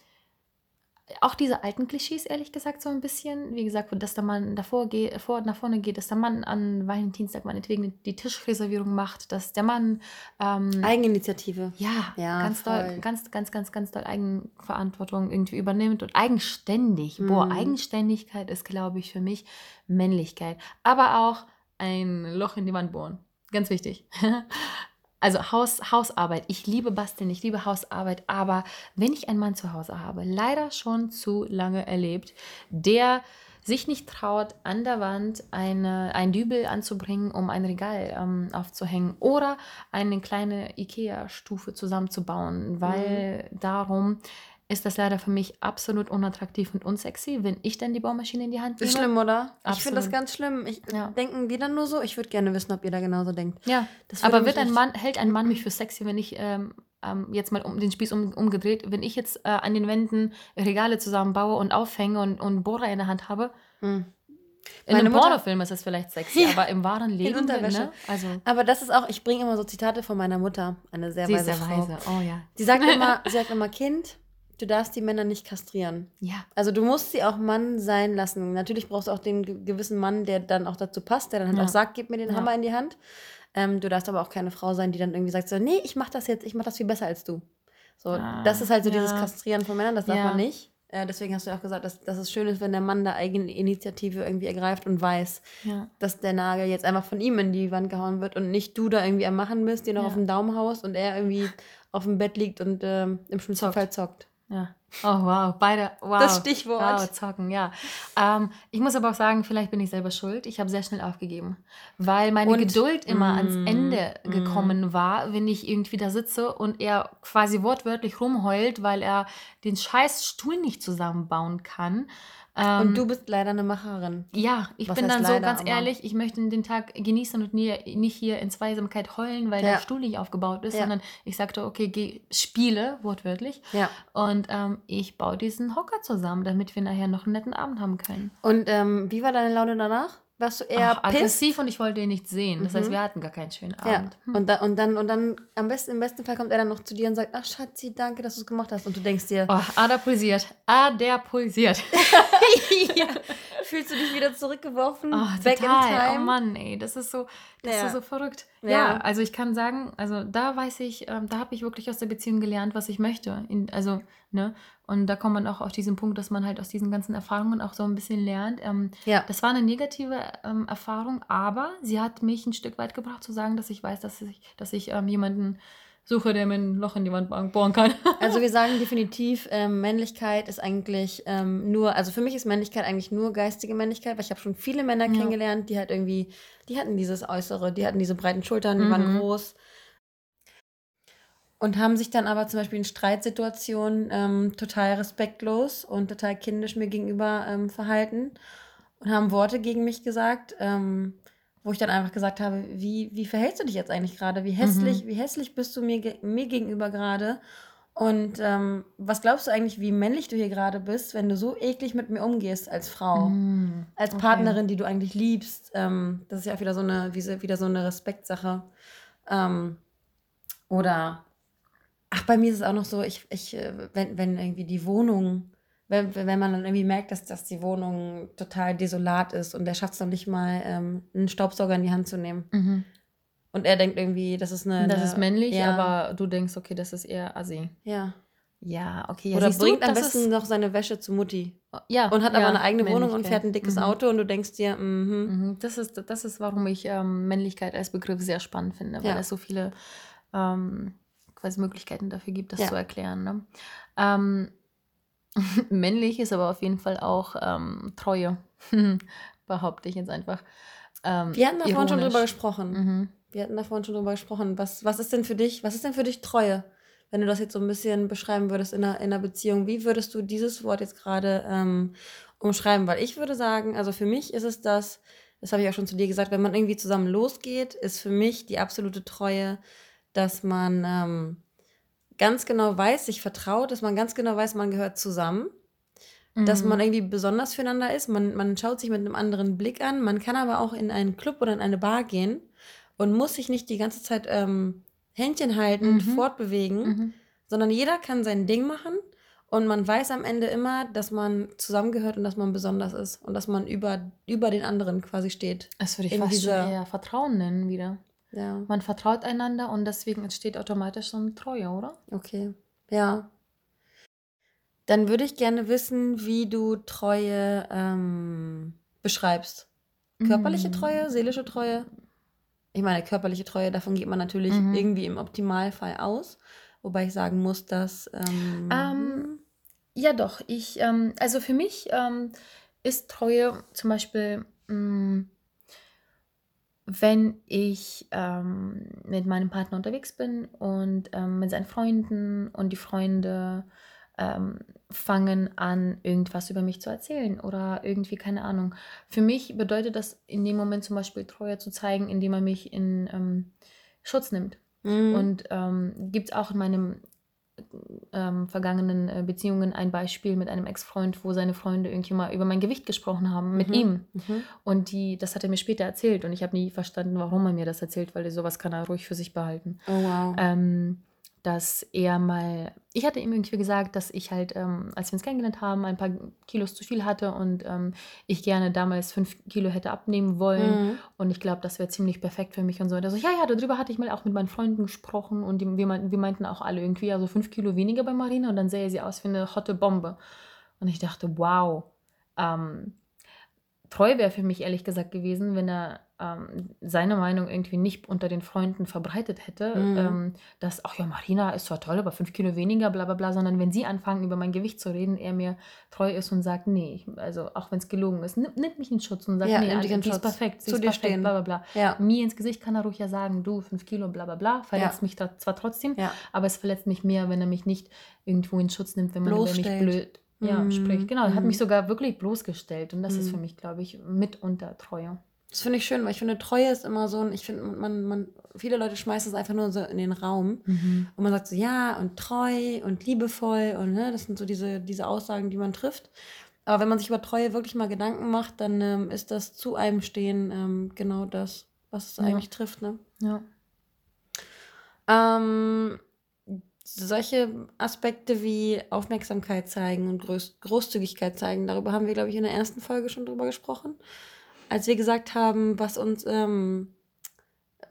auch diese alten Klischees, ehrlich gesagt, so ein bisschen. Wie gesagt, dass der Mann davor geht, vor, nach vorne geht, dass der Mann an Valentinstag meinetwegen die Tischreservierung macht, dass der Mann ähm, Eigeninitiative. ja, Ja, ganz voll. doll, ganz, ganz, ganz, ganz doll Eigenverantwortung irgendwie übernimmt und eigenständig. Boah, Mhm. Eigenständigkeit ist, glaube ich, für mich Männlichkeit. Aber auch ein Loch in die Wand bohren. Ganz wichtig. Also Haus, Hausarbeit. Ich liebe Basteln, ich liebe Hausarbeit, aber wenn ich einen Mann zu Hause habe, leider schon zu lange erlebt, der sich nicht traut, an der Wand eine, ein Dübel anzubringen, um ein Regal ähm, aufzuhängen oder eine kleine Ikea-Stufe zusammenzubauen, weil darum ist das leider für mich absolut unattraktiv und unsexy, wenn ich dann die Bohrmaschine in die Hand nehme. Ist schlimm, oder? Ich finde das Absolut. ganz schlimm. Ich, Ja. Denken wir dann nur so? Ich würde gerne wissen, ob ihr da genauso denkt. Ja, aber wird ein Mann, hält ein Mann mich für sexy, wenn ich ähm, ähm, jetzt mal um den Spieß um, umgedreht, wenn ich jetzt äh, an den Wänden Regale zusammenbaue und aufhänge und, und Bohrer in der Hand habe? Hm. In Meine einem Mutter- Pornofilm ist das vielleicht sexy, Ja, aber im wahren Leben, Unterwäsche. ne? Also, Aber das ist auch, ich bringe immer so Zitate von meiner Mutter, eine sehr sie ist weise sehr Frau. weise. Oh ja. Sie sagt immer, sie sagt immer, Kind, du darfst die Männer nicht kastrieren. Ja. Also du musst sie auch Mann sein lassen. Natürlich brauchst du auch den ge- gewissen Mann, der dann auch dazu passt, der dann halt Ja. auch sagt, gib mir den Ja. Hammer in die Hand. Ähm, du darfst aber auch keine Frau sein, die dann irgendwie sagt, so, nee, ich mach das jetzt, ich mach das viel besser als du. So, Ah, das ist halt so dieses ja. Kastrieren von Männern, das darf man nicht. Äh, deswegen hast du ja auch gesagt, dass, dass es schön ist, wenn der Mann da eigene Initiative irgendwie ergreift und weiß, dass der Nagel jetzt einfach von ihm in die Wand gehauen wird und nicht du da irgendwie am Machen bist, dir noch auf den Daumen haust und er irgendwie auf dem Bett liegt und ähm, im schlimmsten. Fall zockt. Ja. Oh, wow. Beide. Wow. Das Stichwort. Wow, zocken, ja. Ähm, ich muss aber auch sagen, vielleicht bin ich selber schuld. Ich habe sehr schnell aufgegeben, weil meine Und- Geduld immer ans Mm, Ende mm. gekommen war, wenn ich irgendwie da sitze und er quasi wortwörtlich rumheult, weil er den scheiß Stuhl nicht zusammenbauen kann. Ähm, Und du bist leider eine Macherin. ja, ich Was bin dann so leider, ganz ehrlich, ich möchte den Tag genießen und nie, nicht hier in Zweisamkeit heulen, weil Ja. der Stuhl nicht aufgebaut ist, Ja. sondern ich sagte, okay, geh, spiele, wortwörtlich. Ja. Und ähm, ich baue diesen Hocker zusammen, damit wir nachher noch einen netten Abend haben können. Und ähm, wie war deine Laune danach? Warst du eher Ach, aggressiv und ich wollte ihn nicht sehen. Das heißt, Mhm. wir hatten gar keinen schönen Ja. Abend. Hm. Und, da, und dann, und dann am besten, im besten Fall kommt er dann noch zu dir und sagt, ach Schatzi, danke, dass du es gemacht hast. Und du denkst dir, Oh, ah, der pulsiert. Ah, der pulsiert. ja, fühlst du dich wieder zurückgeworfen, Oh, back total. in Oh time. Mann, ey, das ist so, das Ja. ist so verrückt. Ja. Ja. also ich kann sagen, also da weiß ich, ähm, da habe ich wirklich aus der Beziehung gelernt, was ich möchte. In, also, ne, und da kommt man auch auf diesen Punkt, dass man halt aus diesen ganzen Erfahrungen auch so ein bisschen lernt. Ähm, Ja. das war eine negative ähm, Erfahrung, aber sie hat mich ein Stück weit gebracht zu sagen, dass ich weiß, dass ich, dass ich ähm, jemanden suche, der mir ein Loch in die Wand bohren kann. Also wir sagen definitiv, ähm, Männlichkeit ist eigentlich ähm, nur, also für mich ist Männlichkeit eigentlich nur geistige Männlichkeit, weil ich habe schon viele Männer Ja. kennengelernt, die halt irgendwie, die hatten dieses Äußere, die hatten diese breiten Schultern, die waren Mhm. groß und haben sich dann aber zum Beispiel in Streitsituationen ähm, total respektlos und total kindisch mir gegenüber ähm, verhalten und haben Worte gegen mich gesagt, ähm, wo ich dann einfach gesagt habe, wie, wie verhältst du dich jetzt eigentlich gerade? Wie hässlich, wie hässlich bist du mir, mir gegenüber gerade? Und ähm, was glaubst du eigentlich, wie männlich du hier gerade bist, wenn du so eklig mit mir umgehst als Frau? Mm, Als okay. Partnerin, die du eigentlich liebst. Ähm, das ist ja auch wieder so eine, wieder so eine Respektsache. Ähm, oder, ach, bei mir ist es auch noch so, ich, ich, äh, wenn, wenn irgendwie die Wohnung, wenn, wenn man dann irgendwie merkt, dass, dass die Wohnung total desolat ist und der schafft es noch nicht mal, ähm, einen Staubsauger in die Hand zu nehmen. Mhm. Und er denkt irgendwie, das ist eine. Das eine, ist männlich, ja, aber du denkst, okay, das ist eher assi. Ja. Ja, okay. Ja, Oder siehst du, bringt am besten noch seine Wäsche zu Mutti. ja, Und hat aber ja, eine eigene Wohnung und fährt ein dickes Mhm. Auto und du denkst dir, mhm. Mhm. Das ist, das ist, warum ich ähm, Männlichkeit als Begriff sehr spannend finde, weil Ja. es so viele ähm, quasi Möglichkeiten dafür gibt, das Ja. zu erklären. Ne? Ähm, männlich ist aber auf jeden Fall auch ähm, Treue, behaupte ich jetzt einfach. Ähm, Wir hatten da vorhin schon drüber gesprochen. Mhm. Wir hatten da vorhin schon drüber gesprochen. Was, was ist denn für dich, was ist denn für dich Treue? Wenn du das jetzt so ein bisschen beschreiben würdest in einer, in einer Beziehung, wie würdest du dieses Wort jetzt gerade ähm, umschreiben? Weil ich würde sagen, also für mich ist es das, das habe ich auch schon zu dir gesagt, wenn man irgendwie zusammen losgeht, ist für mich die absolute Treue, dass man ähm, ganz genau weiß, sich vertraut, dass man ganz genau weiß, man gehört zusammen dass man Mhm. irgendwie besonders füreinander ist. Man, man schaut sich mit einem anderen Blick an. Man kann aber auch in einen Club oder in eine Bar gehen und muss sich nicht die ganze Zeit ähm, Händchen halten, Mhm. fortbewegen, Mhm. sondern jeder kann sein Ding machen und man weiß am Ende immer, dass man zusammengehört und dass man besonders ist und dass man über, über den anderen quasi steht. Das würde ich in fast schon dieser- eher Vertrauen nennen wieder. Ja, Man vertraut einander und deswegen entsteht automatisch so eine Treue, oder? okay. Ja. Dann würde ich gerne wissen, wie du Treue ähm, beschreibst. Körperliche Mhm. Treue, seelische Treue? Ich meine, körperliche Treue, davon geht man natürlich Mhm. irgendwie im Optimalfall aus. Wobei ich sagen muss, dass. Ähm, Ähm, Ja, doch. Ich, ähm, also für mich ähm, ist Treue zum Beispiel, mh, wenn ich ähm, mit meinem Partner unterwegs bin und ähm, mit seinen Freunden und die Freunde ähm, fangen an, irgendwas über mich zu erzählen oder irgendwie, keine Ahnung. Für mich bedeutet das in dem Moment zum Beispiel Treue zu zeigen, indem er mich in ähm, Schutz nimmt. mhm. Und ähm, gibt es auch in meinem ähm, vergangenen äh, Beziehungen ein Beispiel mit einem Ex-Freund, wo seine Freunde irgendwie mal über mein Gewicht gesprochen haben, mit Mhm. ihm. Mhm. Und die, das hat er mir später erzählt und ich habe nie verstanden, warum er mir das erzählt, weil sowas kann er ruhig für sich behalten. Oh, wow. Ähm, dass er mal, ich hatte ihm irgendwie gesagt, dass ich halt, ähm, als wir uns kennengelernt haben, ein paar Kilos zu viel hatte und ähm, ich gerne damals fünf Kilo hätte abnehmen wollen. Mhm. Und ich glaube, das wäre ziemlich perfekt für mich und so. Und er so, ja, ja, darüber hatte ich mal auch mit meinen Freunden gesprochen und die, wir, meinten, wir meinten auch alle irgendwie, also fünf Kilo weniger bei Marina und dann sähe sie aus wie eine hotte Bombe. Und ich dachte, wow. Ähm, treu wäre für mich ehrlich gesagt gewesen, wenn er ähm, seine Meinung irgendwie nicht unter den Freunden verbreitet hätte, Mhm. ähm, dass, ach ja, Marina ist zwar toll, aber fünf Kilo weniger, bla bla bla, sondern wenn sie anfangen, über mein Gewicht zu reden, er mir treu ist und sagt, nee, also auch wenn es gelogen ist, nimm, nimmt mich in Schutz und sagt, Ja, nee, nimmt in die ist perfekt, sie Zu ist dir perfekt, stehen. bla bla bla. Ja. Mir ins Gesicht kann er ruhig ja sagen, du, fünf Kilo, bla bla bla, verletzt Ja. mich da zwar trotzdem, Ja. aber es verletzt mich mehr, wenn er mich nicht irgendwo in Schutz nimmt, wenn man über mich blöd ja, Mhm. spricht. Genau, er hat Mhm. mich sogar wirklich bloßgestellt und das ist Mhm. für mich, glaube ich, mitunter Treue. Das finde ich schön, weil ich finde, Treue ist immer so ein, ich finde, man, man, viele Leute schmeißen es einfach nur so in den Raum. Und man sagt so, ja, und treu und liebevoll und ne, das sind so diese, diese Aussagen, die man trifft. Aber wenn man sich über Treue wirklich mal Gedanken macht, dann ähm, ist das zu einem Stehen ähm, genau das, was es Ja. eigentlich trifft. Ne? Ja. Ähm, solche Aspekte wie Aufmerksamkeit zeigen und Groß Großzügigkeit zeigen, darüber haben wir, glaube ich, in der ersten Folge schon drüber gesprochen. Als wir gesagt haben, was uns, ähm,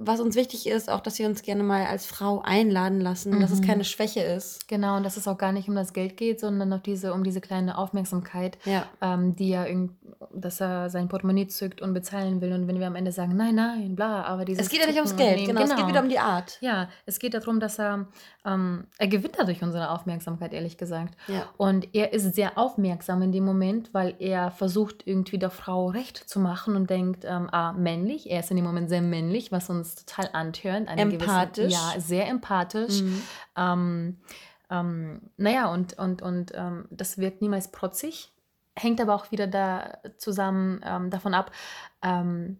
was uns wichtig ist, auch, dass wir uns gerne mal als Frau einladen lassen, dass es Mhm. keine Schwäche ist. Genau, und dass es auch gar nicht um das Geld geht, sondern auch diese, um diese kleine Aufmerksamkeit, Ja. ähm, die irgend- dass er sein Portemonnaie zückt und bezahlen will. Und wenn wir am Ende sagen, nein, nein, bla, aber dieses. Es geht ja nicht ums Geld, Nehmen, genau, Es geht wieder um die Art. Ja, es geht darum, dass er, ähm, er gewinnt dadurch unsere Aufmerksamkeit, ehrlich gesagt. Ja. Und er ist sehr aufmerksam in dem Moment, weil er versucht, irgendwie der Frau recht zu machen und denkt, ähm, ah, männlich. Er ist in dem Moment sehr männlich, was uns total antörnt. eine Empathisch. Gewisse, ja, sehr empathisch. Mhm. Ähm, ähm, naja, und, und, und ähm, das wirkt niemals protzig, hängt aber auch wieder da zusammen ähm, davon ab, ähm,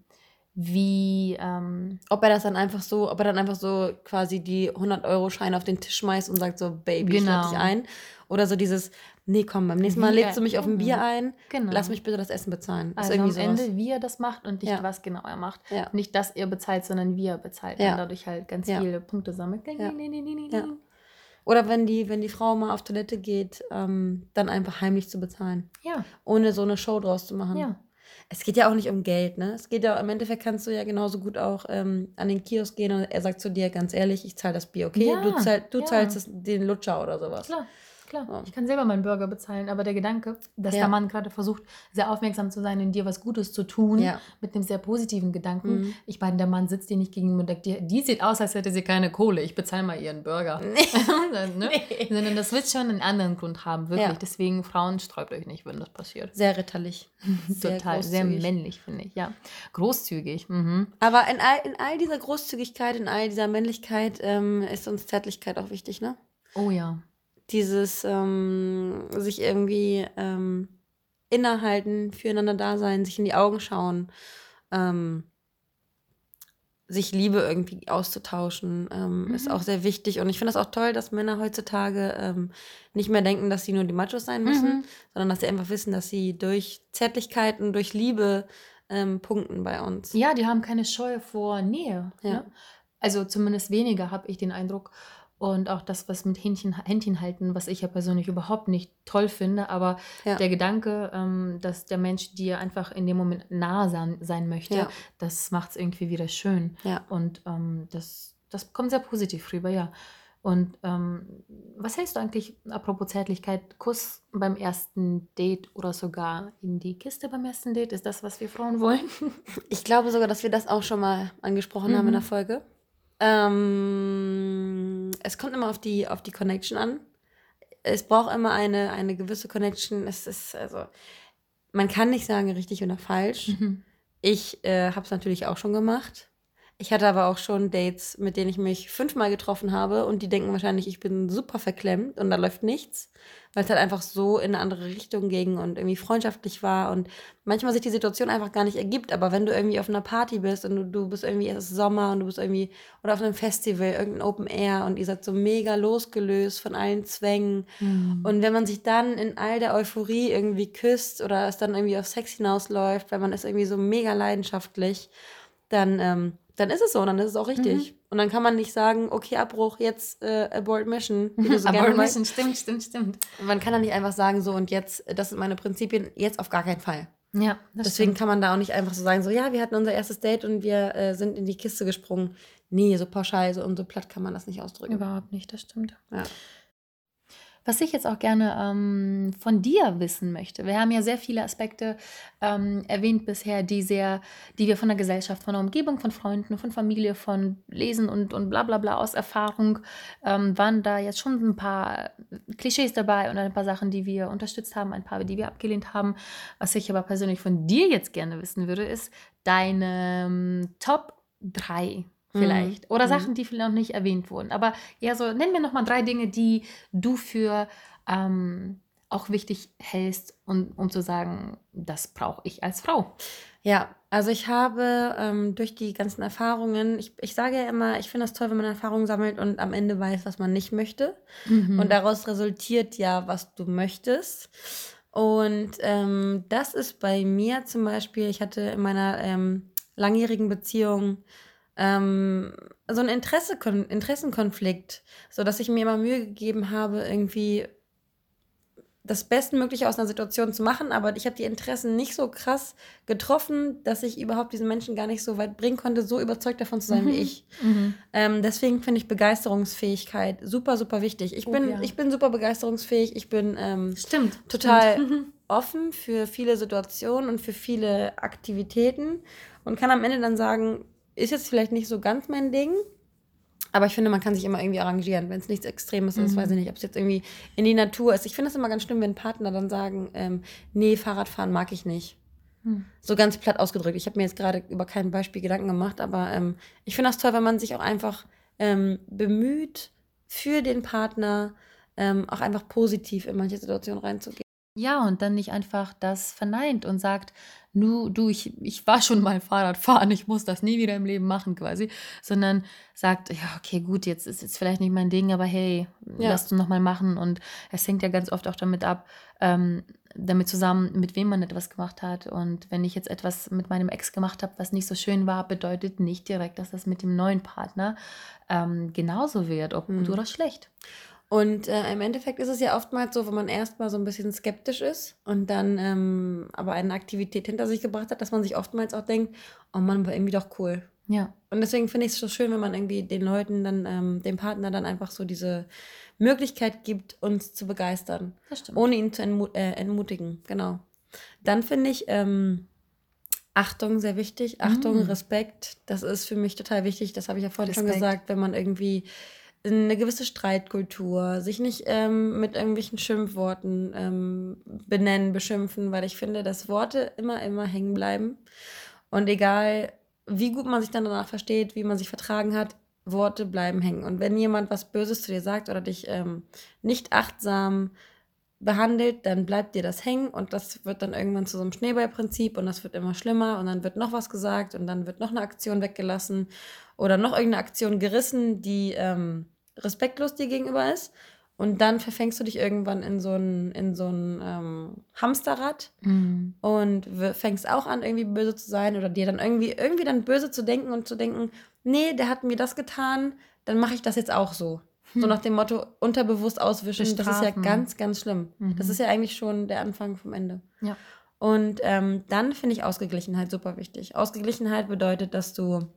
wie, ähm, Ob er das dann einfach so, ob er dann einfach so quasi die 100-Euro-Scheine auf den Tisch schmeißt und sagt so, Baby, Genau. dich ein. Oder so dieses, nee, komm, beim nächsten Mal lädst du mich auf ein. Bier ein, genau. lass mich bitte das Essen bezahlen. Also am sowas. Ende, wie er das macht und nicht, Ja. was genau er macht. Ja. Nicht, dass er bezahlt, sondern wie er bezahlt. Ja. Und dadurch halt ganz viele Punkte sammelt. Oder wenn die, wenn die Frau mal auf Toilette geht, ähm, dann einfach heimlich zu bezahlen. ja. Ohne so eine Show draus zu machen. ja. Es geht ja auch nicht um Geld, ne? Es geht ja, im Endeffekt kannst du ja genauso gut auch ähm, an den Kiosk gehen und er sagt zu dir ganz ehrlich, ich zahle das Bier, okay? Ja, du zahl, du ja. zahlst das, den Lutscher oder sowas. Klar. Klar, So. ich kann selber meinen Burger bezahlen, aber der Gedanke, dass Ja. der Mann gerade versucht, sehr aufmerksam zu sein und dir was Gutes zu tun, Ja. mit einem sehr positiven Gedanken. Mhm. Ich meine, der Mann sitzt dir nicht gegenüber und denkt dir, die sieht aus, als hätte sie keine Kohle, ich bezahle mal ihren Burger. ne? Nee. Sondern das wird schon einen anderen Grund haben, wirklich. Ja. Deswegen, Frauen, sträubt euch nicht, wenn das passiert. Sehr ritterlich. Sehr Total, sehr großzügig. männlich, finde ich, ja. Großzügig. Mhm. Aber in all, in all dieser Großzügigkeit, in all dieser Männlichkeit ähm, ist uns Zärtlichkeit auch wichtig, ne? Oh ja. Dieses ähm, sich irgendwie ähm, innehalten, füreinander da sein, sich in die Augen schauen, ähm, sich Liebe irgendwie auszutauschen, ähm, ist Mhm. auch sehr wichtig. Und ich finde das auch toll, dass Männer heutzutage ähm, nicht mehr denken, dass sie nur die Machos sein müssen, Mhm. sondern dass sie einfach wissen, dass sie durch Zärtlichkeit und durch Liebe ähm, punkten bei uns. Ja, die haben keine Scheu vor Nähe. Ja. Ne? Also zumindest weniger, habe ich den Eindruck. Und auch das, was mit Händchen, Händchen halten, was ich ja persönlich überhaupt nicht toll finde. Aber Ja. der Gedanke, ähm, dass der Mensch dir einfach in dem Moment nahe sein, sein möchte, Ja. das macht es irgendwie wieder schön. Ja. Und ähm, das, das kommt sehr positiv rüber, ja. Und ähm, was hältst du eigentlich, apropos Zärtlichkeit, Kuss beim ersten Date oder sogar in die Kiste beim ersten Date? Ist das, was wir Frauen wollen? Ich glaube sogar, dass wir das auch schon mal angesprochen haben in Mhm. der Folge. Ähm, es kommt immer auf die, auf die Connection an. Es braucht immer eine, eine gewisse Connection. Es ist, also, man kann nicht sagen, richtig oder falsch. Mhm. Ich äh, habe es natürlich auch schon gemacht. Ich hatte aber auch schon Dates, mit denen ich mich fünfmal getroffen habe und die denken wahrscheinlich, ich bin super verklemmt und da läuft nichts, weil es halt einfach so in eine andere Richtung ging und irgendwie freundschaftlich war und manchmal sich die Situation einfach gar nicht ergibt. Aber wenn du irgendwie auf einer Party bist und du, du bist irgendwie, es ist Sommer und du bist irgendwie, oder auf einem Festival, irgendein Open Air und ihr seid so mega losgelöst von allen Zwängen Mhm. und wenn man sich dann in all der Euphorie irgendwie küsst oder es dann irgendwie auf Sex hinausläuft, weil man ist irgendwie so mega leidenschaftlich, dann, ähm, dann ist es so und dann ist es auch richtig. Und dann kann man nicht sagen, okay, Abbruch, jetzt äh, Abort Mission. So mal- bisschen, stimmt, stimmt, stimmt. man kann dann nicht einfach sagen, so und jetzt, das sind meine Prinzipien, jetzt auf gar keinen Fall. Ja, das Deswegen stimmt. kann man da auch nicht einfach so sagen, so ja, wir hatten unser erstes Date und wir äh, sind in die Kiste gesprungen. Nee, so pauschal so und so platt kann man das nicht ausdrücken. Überhaupt nicht, das stimmt. Ja. Was ich jetzt auch gerne ähm, von dir wissen möchte. Wir haben ja sehr viele Aspekte ähm, erwähnt bisher, die sehr, die wir von der Gesellschaft, von der Umgebung, von Freunden, von Familie, von Lesen und, und bla bla bla aus Erfahrung ähm, waren da jetzt schon ein paar Klischees dabei und ein paar Sachen, die wir unterstützt haben, ein paar, die wir abgelehnt haben. Was ich aber persönlich von dir jetzt gerne wissen würde, ist deine ähm, Top 3 vielleicht. Oder Mhm. Sachen, die vielleicht noch nicht erwähnt wurden. Aber ja, so nenn mir nochmal drei Dinge, die du für ähm, auch wichtig hältst, und, um zu sagen, das brauche ich als Frau. Ja, also ich habe ähm, durch die ganzen Erfahrungen, ich, ich sage ja immer, ich finde das toll, wenn man Erfahrungen sammelt und am Ende weiß, was man nicht möchte. Mhm. Und daraus resultiert ja, was du möchtest. Und ähm, das ist bei mir zum Beispiel, ich hatte in meiner ähm, langjährigen Beziehung ähm, so ein Interesse, Interessenkonflikt, so dass ich mir immer Mühe gegeben habe, irgendwie das Bestmögliche aus einer Situation zu machen, aber ich habe die Interessen nicht so krass getroffen, dass ich überhaupt diesen Menschen gar nicht so weit bringen konnte, so überzeugt davon zu sein wie Mhm. ich. Mhm. Ähm, deswegen finde ich Begeisterungsfähigkeit super, super wichtig. Ich Oh, bin, ja. ich bin super begeisterungsfähig. Ich bin ähm, Stimmt. total Stimmt. offen für viele Situationen und für viele Aktivitäten und kann am Ende dann sagen, ist jetzt vielleicht nicht so ganz mein Ding. Aber ich finde, man kann sich immer irgendwie arrangieren, wenn es nichts Extremes ist. Mhm. Weiß ich nicht, ob es jetzt irgendwie in die Natur ist. Ich finde es immer ganz schlimm, wenn Partner dann sagen, ähm, nee, Fahrradfahren mag ich nicht. Hm. So ganz platt ausgedrückt. Ich habe mir jetzt gerade über kein Beispiel Gedanken gemacht, aber ähm, ich finde das toll, wenn man sich auch einfach ähm, bemüht, für den Partner ähm, auch einfach positiv in manche Situationen reinzugehen. Ja, und dann nicht einfach das verneint und sagt, nu, du, ich, ich war schon mal Fahrrad fahren, ich muss das nie wieder im Leben machen quasi, sondern sagt, ja, okay, gut, jetzt ist jetzt vielleicht nicht mein Ding, aber hey, Ja. lass du noch mal machen. Und es hängt ja ganz oft auch damit ab, ähm, damit zusammen, mit wem man etwas gemacht hat. Und wenn ich jetzt etwas mit meinem Ex gemacht habe, was nicht so schön war, bedeutet nicht direkt, dass das mit dem neuen Partner ähm, genauso wird, ob Hm. gut oder schlecht. Und äh, im Endeffekt ist es ja oftmals so, wenn man erstmal so ein bisschen skeptisch ist und dann ähm, aber eine Aktivität hinter sich gebracht hat, dass man sich oftmals auch denkt, oh Mann, war irgendwie doch cool. Ja. Und deswegen finde ich es so schön, wenn man irgendwie den Leuten dann, ähm, dem Partner dann einfach so diese Möglichkeit gibt, uns zu begeistern. Das stimmt. Ohne ihn zu entmu äh, entmutigen. Genau. Dann finde ich ähm, Achtung sehr wichtig. Achtung, Mm. Respekt. Das ist für mich total wichtig. Das habe ich ja vorhin schon Respekt. gesagt, wenn man irgendwie eine gewisse Streitkultur, sich nicht ähm, mit irgendwelchen Schimpfworten ähm, benennen, beschimpfen, weil ich finde, dass Worte immer, immer hängen bleiben. Und egal, wie gut man sich dann danach versteht, wie man sich vertragen hat, Worte bleiben hängen. Und wenn jemand was Böses zu dir sagt oder dich ähm, nicht achtsam behandelt, dann bleibt dir das hängen und das wird dann irgendwann zu so einem Schneeballprinzip und das wird immer schlimmer und dann wird noch was gesagt und dann wird noch eine Aktion weggelassen oder noch irgendeine Aktion gerissen, die ähm, respektlos dir gegenüber ist. Und dann verfängst du dich irgendwann in so ein, in so ein ähm, Hamsterrad Mm. und fängst auch an, irgendwie böse zu sein oder dir dann irgendwie, irgendwie dann böse zu denken und zu denken, nee, der hat mir das getan, dann mache ich das jetzt auch so. So nach dem Motto, unterbewusst auswischen, das ist ja Bestrafen. ganz, ganz schlimm. Mhm. Das ist ja eigentlich schon der Anfang vom Ende. Ja. Und ähm, dann finde ich Ausgeglichenheit super wichtig. Ausgeglichenheit bedeutet, dass du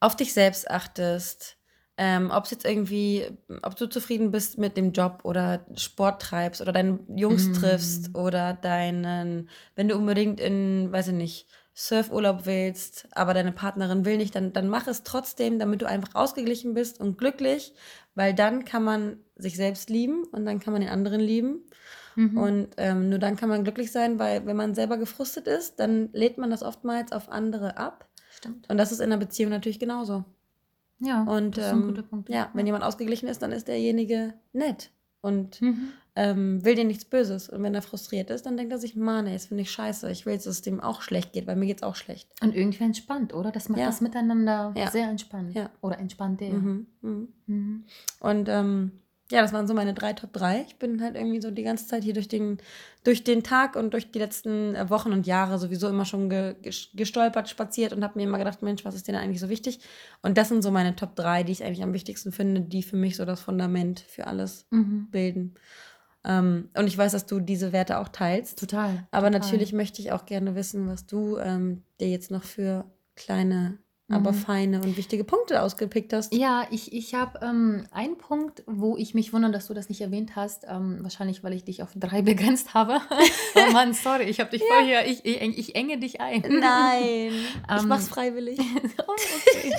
auf dich selbst achtest, ähm, ob es jetzt irgendwie, ob du zufrieden bist mit dem Job oder Sport treibst oder deine Jungs Mhm. triffst oder deinen, wenn du unbedingt in, weiß ich nicht, Surfurlaub willst, aber deine Partnerin will nicht, dann, dann mach es trotzdem, damit du einfach ausgeglichen bist und glücklich, weil dann kann man sich selbst lieben und dann kann man den anderen lieben. Mhm. Und ähm, nur dann kann man glücklich sein, weil wenn man selber gefrustet ist, dann lädt man das oftmals auf andere ab. Stimmt. Und das ist in einer Beziehung natürlich genauso. Ja, Und das ist ein ähm, guter Punkt. ja, wenn jemand ausgeglichen ist, dann ist derjenige nett und Mhm. ähm, will dir nichts Böses. Und wenn er frustriert ist, dann denkt er sich, Mann, das finde ich scheiße. Ich will jetzt, dass es dem auch schlecht geht, weil mir geht es auch schlecht. Und irgendwie entspannt, oder? Das macht Ja. das Miteinander Ja. sehr entspannt. Ja. Oder entspannt der. Mhm. Mhm. Mhm. Und ähm, ja, das waren so meine drei Top 3. Ich bin halt irgendwie so die ganze Zeit hier durch den, durch den Tag und durch die letzten äh, Wochen und Jahre sowieso immer schon ge, ges- gestolpert, spaziert und habe mir immer gedacht, Mensch, was ist denn eigentlich so wichtig? Und das sind so meine Top 3, die ich eigentlich am wichtigsten finde, die für mich so das Fundament für alles Mhm. bilden. Ähm, und ich weiß, dass du diese Werte auch teilst. Total. Aber total. natürlich möchte ich auch gerne wissen, was du ähm, dir jetzt noch für kleine, aber Mhm. feine und wichtige Punkte ausgepickt hast. Ja, ich, ich habe ähm, einen Punkt, wo ich mich wundere, dass du das nicht erwähnt hast. Ähm, wahrscheinlich, weil ich dich auf drei begrenzt habe. oh Mann, sorry, ich habe dich vorher, ich, ich, ich enge dich ein. Nein, ich Ähm, mach's freiwillig. Oh, okay.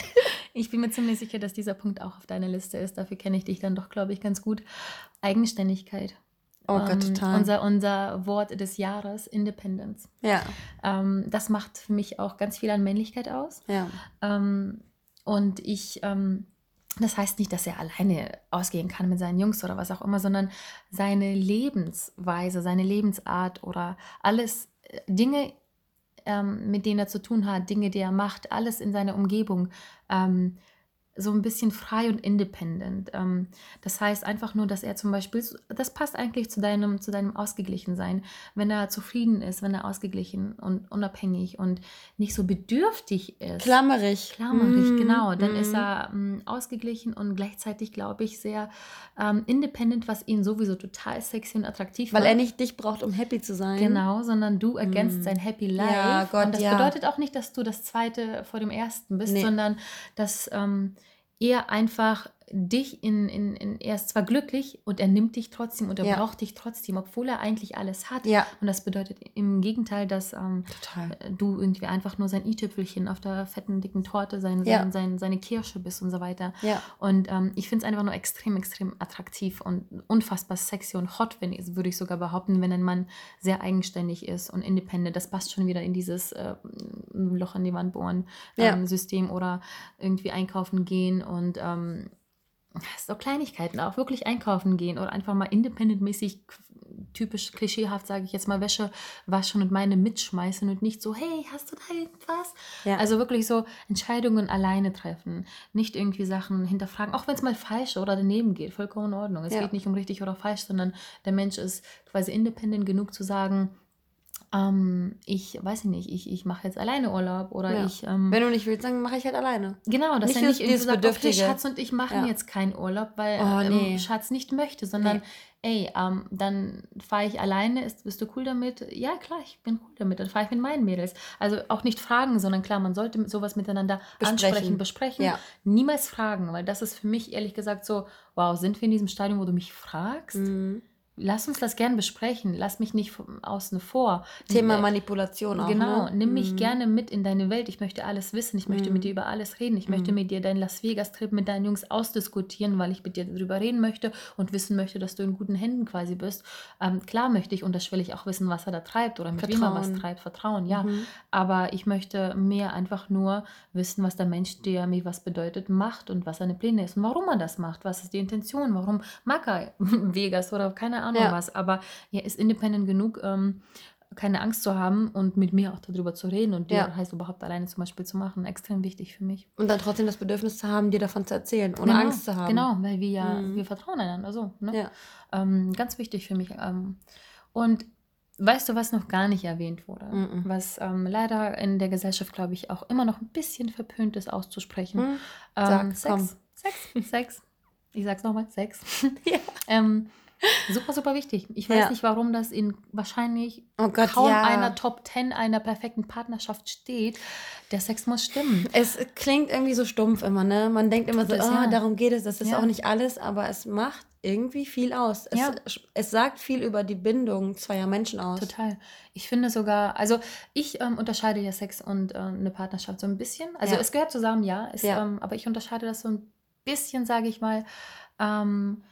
Ich bin mir ziemlich sicher, dass dieser Punkt auch auf deiner Liste ist. Dafür kenne ich dich dann doch, glaube ich, ganz gut. Eigenständigkeit. Oh Gott, Ähm, total. Unser, unser Wort des Jahres, Independence. Ja, Ähm, das macht für mich auch ganz viel an Männlichkeit aus. ja. Ähm, und ich, das heißt nicht, dass er alleine ausgehen kann mit seinen Jungs oder was auch immer, sondern seine Lebensweise, seine Lebensart oder alles äh, Dinge, mit denen er zu tun hat, Dinge, die er macht, alles in seiner Umgebung. So ein bisschen frei und independent. Ähm, das heißt einfach nur, dass er zum Beispiel, das passt eigentlich zu deinem, zu deinem Ausgeglichensein, wenn er zufrieden ist, wenn er ausgeglichen und unabhängig und nicht so bedürftig ist. Klammerig. Klammerig, Mm, genau. Dann ist mm. er ähm, ausgeglichen und gleichzeitig, glaube ich, sehr ähm, independent, was ihn sowieso total sexy und attraktiv Weil macht. er nicht dich braucht, um happy zu sein. Genau, sondern du ergänzt Mm. sein Happy Life. Ja, Gott, und das ja. bedeutet auch nicht, dass du das zweite vor dem ersten bist, Nee. sondern dass ähm, er einfach dich in, in, in, er ist zwar glücklich und er nimmt dich trotzdem und er Ja. braucht dich trotzdem, obwohl er eigentlich alles hat. Ja, Und das bedeutet im Gegenteil, dass ähm, total. du irgendwie einfach nur sein i-Tüpfelchen auf der fetten, dicken Torte, sein, Ja. sein, sein, seine Kirsche bist und so weiter. Und ähm, ich finde es einfach nur extrem, extrem attraktiv und unfassbar sexy und hot, wenn ich, würde ich sogar behaupten, wenn ein Mann sehr eigenständig ist und independent. Das passt schon wieder in dieses äh, Loch an die Wand bohren ähm, System oder irgendwie einkaufen gehen und ähm, so Kleinigkeiten auch wirklich einkaufen gehen oder einfach mal independentmäßig typisch klischeehaft sage ich jetzt mal Wäsche waschen und meine mitschmeißen und nicht so hey hast du da irgendwas ja. also wirklich so Entscheidungen alleine treffen, nicht irgendwie Sachen hinterfragen, auch wenn es mal falsch oder daneben geht, vollkommen in Ordnung. Es Ja. geht nicht um richtig oder falsch, sondern der Mensch ist quasi independent genug zu sagen, ähm, ich weiß nicht, ich, ich mache jetzt alleine Urlaub oder Ja. ich. Ähm, Wenn du nicht willst, dann mache ich halt alleine. Genau, dass Nicht er dieses- nicht irgendwie sagt, okay. Schatz und ich machen Ja. jetzt keinen Urlaub, weil Oh, ähm, nee. Schatz nicht möchte, sondern Nee. ey, ähm, dann fahre ich alleine, ist, bist du cool damit? Ja, klar, ich bin cool damit, dann fahre ich mit meinen Mädels. Also auch nicht fragen, sondern klar, man sollte sowas miteinander Besprechen. ansprechen, besprechen. Ja. Niemals fragen, weil das ist für mich ehrlich gesagt so, wow, sind wir in diesem Stadium, wo du mich fragst? Mhm. Lass uns das gern besprechen, lass mich nicht außen vor. Thema Äh, Manipulation auch. Genau, ne? nimm mich Mhm. gerne mit in deine Welt. Ich möchte alles wissen. Ich möchte mit Mhm. dir über alles reden. Ich möchte Mhm. mit dir deinen Las Vegas-Trip mit deinen Jungs ausdiskutieren, weil ich mit dir darüber reden möchte und wissen möchte, dass du in guten Händen quasi bist. Ähm, klar möchte ich unterschwellig auch wissen, was er da treibt oder mit wem er was Vertrauen. treibt. Vertrauen, ja. Mhm. Aber ich möchte mehr einfach nur wissen, was der Mensch, der mir was bedeutet, macht und was seine Pläne ist und warum er das macht. Was ist die Intention? Warum mag er Vegas oder keine Ahnung Ja. was? Aber er ist independent genug, ähm, keine Angst zu haben und mit mir auch darüber zu reden und Ja. dir heißt überhaupt alleine zum Beispiel zu machen. Extrem wichtig für mich. Und dann trotzdem das Bedürfnis zu haben, dir davon zu erzählen, ohne genau, Angst zu haben. Genau, weil wir ja, Mhm. wir vertrauen einander so. Ne? Ja. Ähm, ganz wichtig für mich. Ähm, und weißt du, was noch gar nicht erwähnt wurde? Mhm. Was ähm, leider in der Gesellschaft, glaube ich, auch immer noch ein bisschen verpönt ist auszusprechen. Mhm. Ähm, Sag, komm. Sex, Sex, Sex. Ich sag's nochmal, Sex. Ja. Super, super wichtig. Ich weiß Ja. nicht, warum das in wahrscheinlich Oh Gott, kaum ja. einer Top 10 einer perfekten Partnerschaft steht. Der Sex muss stimmen. Es klingt irgendwie so stumpf immer, ne? Man denkt immer so, Das, ah, ja. darum geht es. Das ist auch nicht alles, aber es macht irgendwie viel aus. Es, Ja. es sagt viel über die Bindung zweier Menschen aus. Total. Ich finde sogar, also ich ähm, unterscheide ja Sex und äh, eine Partnerschaft so ein bisschen. Also es gehört zusammen, ja. Es, Ja. Ähm, aber ich unterscheide das so ein bisschen, sage ich mal, ähm,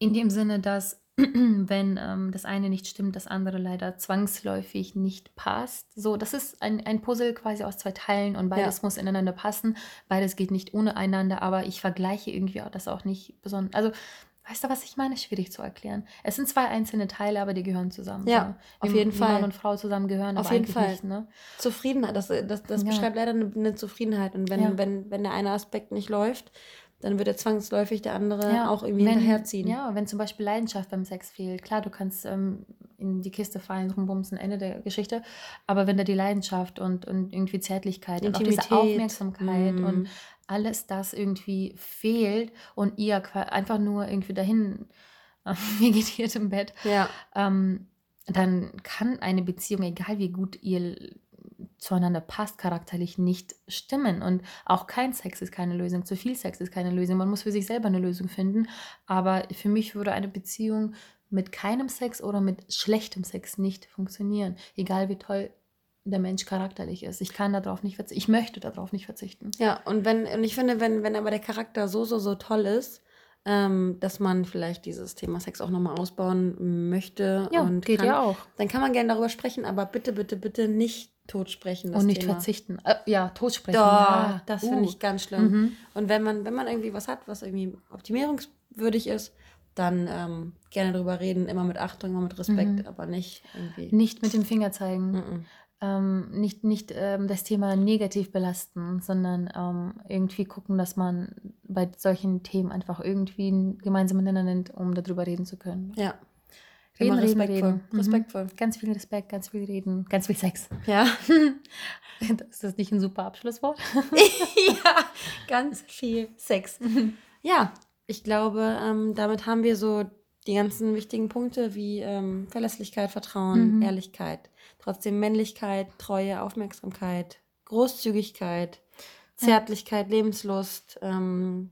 in dem Sinne, dass wenn ähm, das eine nicht stimmt, das andere leider zwangsläufig nicht passt. So, das ist ein, ein Puzzle quasi aus zwei Teilen und beides muss ineinander passen. Beides geht nicht ohne einander, aber ich vergleiche irgendwie auch das auch nicht besonders. Also, weißt du, was ich meine? Schwierig zu erklären. Es sind zwei einzelne Teile, aber die gehören zusammen. Ja, so. auf jeden Fall. Mann und Frau zusammen gehören, Auf aber jeden Fall. nicht. Ne? Zufriedenheit, das, das, das Ja. beschreibt leider eine, eine Zufriedenheit. Und wenn, Ja. wenn, wenn der eine Aspekt nicht läuft, dann wird er zwangsläufig der andere Ja, auch irgendwie wenn, hinterherziehen. Ja, wenn zum Beispiel Leidenschaft beim Sex fehlt. Klar, du kannst ähm, in die Kiste fallen, rumbumsen, Ende der Geschichte. Aber wenn da die Leidenschaft und, und irgendwie Zärtlichkeit und auch diese Intimität. Aufmerksamkeit Mhm. und alles das irgendwie fehlt und ihr einfach nur irgendwie dahin vegetiert im Bett, Ja, ähm, dann kann eine Beziehung, egal wie gut ihr zueinander passt, charakterlich nicht stimmen. Und auch kein Sex ist keine Lösung. Zu viel Sex ist keine Lösung. Man muss für sich selber eine Lösung finden. Aber für mich würde eine Beziehung mit keinem Sex oder mit schlechtem Sex nicht funktionieren. Egal wie toll der Mensch charakterlich ist. Ich kann darauf nicht verzichten. Ich möchte darauf nicht verzichten. ja. Und wenn, und ich finde, wenn, wenn aber der Charakter so, so, so toll ist, ähm, dass man vielleicht dieses Thema Sex auch nochmal ausbauen möchte Ja, und geht kann, ja auch. dann kann man gerne darüber sprechen, aber bitte, bitte, bitte nicht totsprechen. Das Und nicht Thema. verzichten. Äh, ja, totsprechen. Doch, ja. das Uh. finde ich ganz schlimm. Mhm. Und wenn man, wenn man irgendwie was hat, was irgendwie optimierungswürdig ist, dann ähm, gerne drüber reden, immer mit Achtung, immer mit Respekt, Mhm. aber nicht irgendwie. Nicht mit dem Finger zeigen. Mhm. ähm, nicht, nicht ähm, das Thema negativ belasten, sondern ähm, irgendwie gucken, dass man bei solchen Themen einfach irgendwie einen gemeinsamen Nenner nennt, um darüber reden zu können. Ja. Immer reden, respektvoll. reden. Mhm. Respektvoll. Ganz viel Respekt, ganz viel Reden, ganz viel Sex. Ja. ist das nicht ein super Abschlusswort? ja, ganz viel Sex. Ja, ich glaube, ähm, damit haben wir so die ganzen wichtigen Punkte wie ähm, Verlässlichkeit, Vertrauen, Mhm. Ehrlichkeit, trotzdem Männlichkeit, Treue, Aufmerksamkeit, Großzügigkeit, Zärtlichkeit, Lebenslust. Ähm,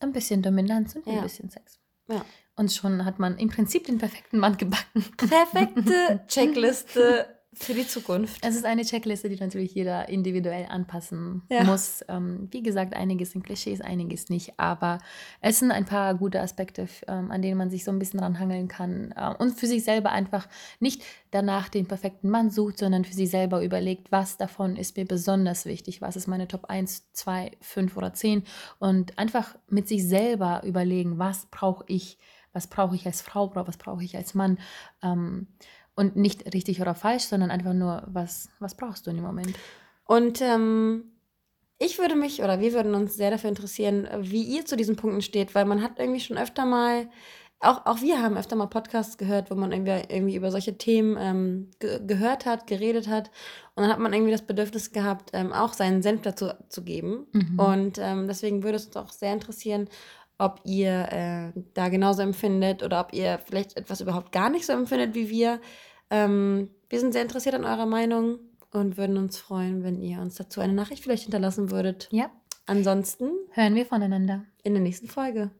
Ein bisschen Dominanz und ein Ja. bisschen Sex. ja. Und schon hat man im Prinzip den perfekten Mann gebacken. Perfekte Checkliste für die Zukunft. Es ist eine Checkliste, die natürlich jeder individuell anpassen Ja. muss. Ähm, wie gesagt, einiges sind Klischees, einiges nicht. Aber es sind ein paar gute Aspekte, ähm, an denen man sich so ein bisschen ranhangeln kann. Äh, und für sich selber einfach nicht danach den perfekten Mann sucht, sondern für sich selber überlegt, was davon ist mir besonders wichtig. Was ist meine Top 1, 2, 5 oder 10? Und einfach mit sich selber überlegen, was brauche ich? Was brauche ich als Frau? Was brauche ich als Mann? Ähm, und nicht richtig oder falsch, sondern einfach nur, was, was brauchst du in dem Moment? Und ähm, ich würde mich oder wir würden uns sehr dafür interessieren, wie ihr zu diesen Punkten steht, weil man hat irgendwie schon öfter mal auch, auch wir haben öfter mal Podcasts gehört, wo man irgendwie, irgendwie über solche Themen ähm, ge gehört hat, geredet hat. Und dann hat man irgendwie das Bedürfnis gehabt, ähm, auch seinen Senf dazu zu geben. Mhm. Und ähm, deswegen würde es uns auch sehr interessieren, ob ihr äh, da genauso empfindet oder ob ihr vielleicht etwas überhaupt gar nicht so empfindet wie wir. Ähm, wir sind sehr interessiert an eurer Meinung und würden uns freuen, wenn ihr uns dazu eine Nachricht vielleicht hinterlassen würdet. Ja. Ansonsten hören wir voneinander in der nächsten Folge.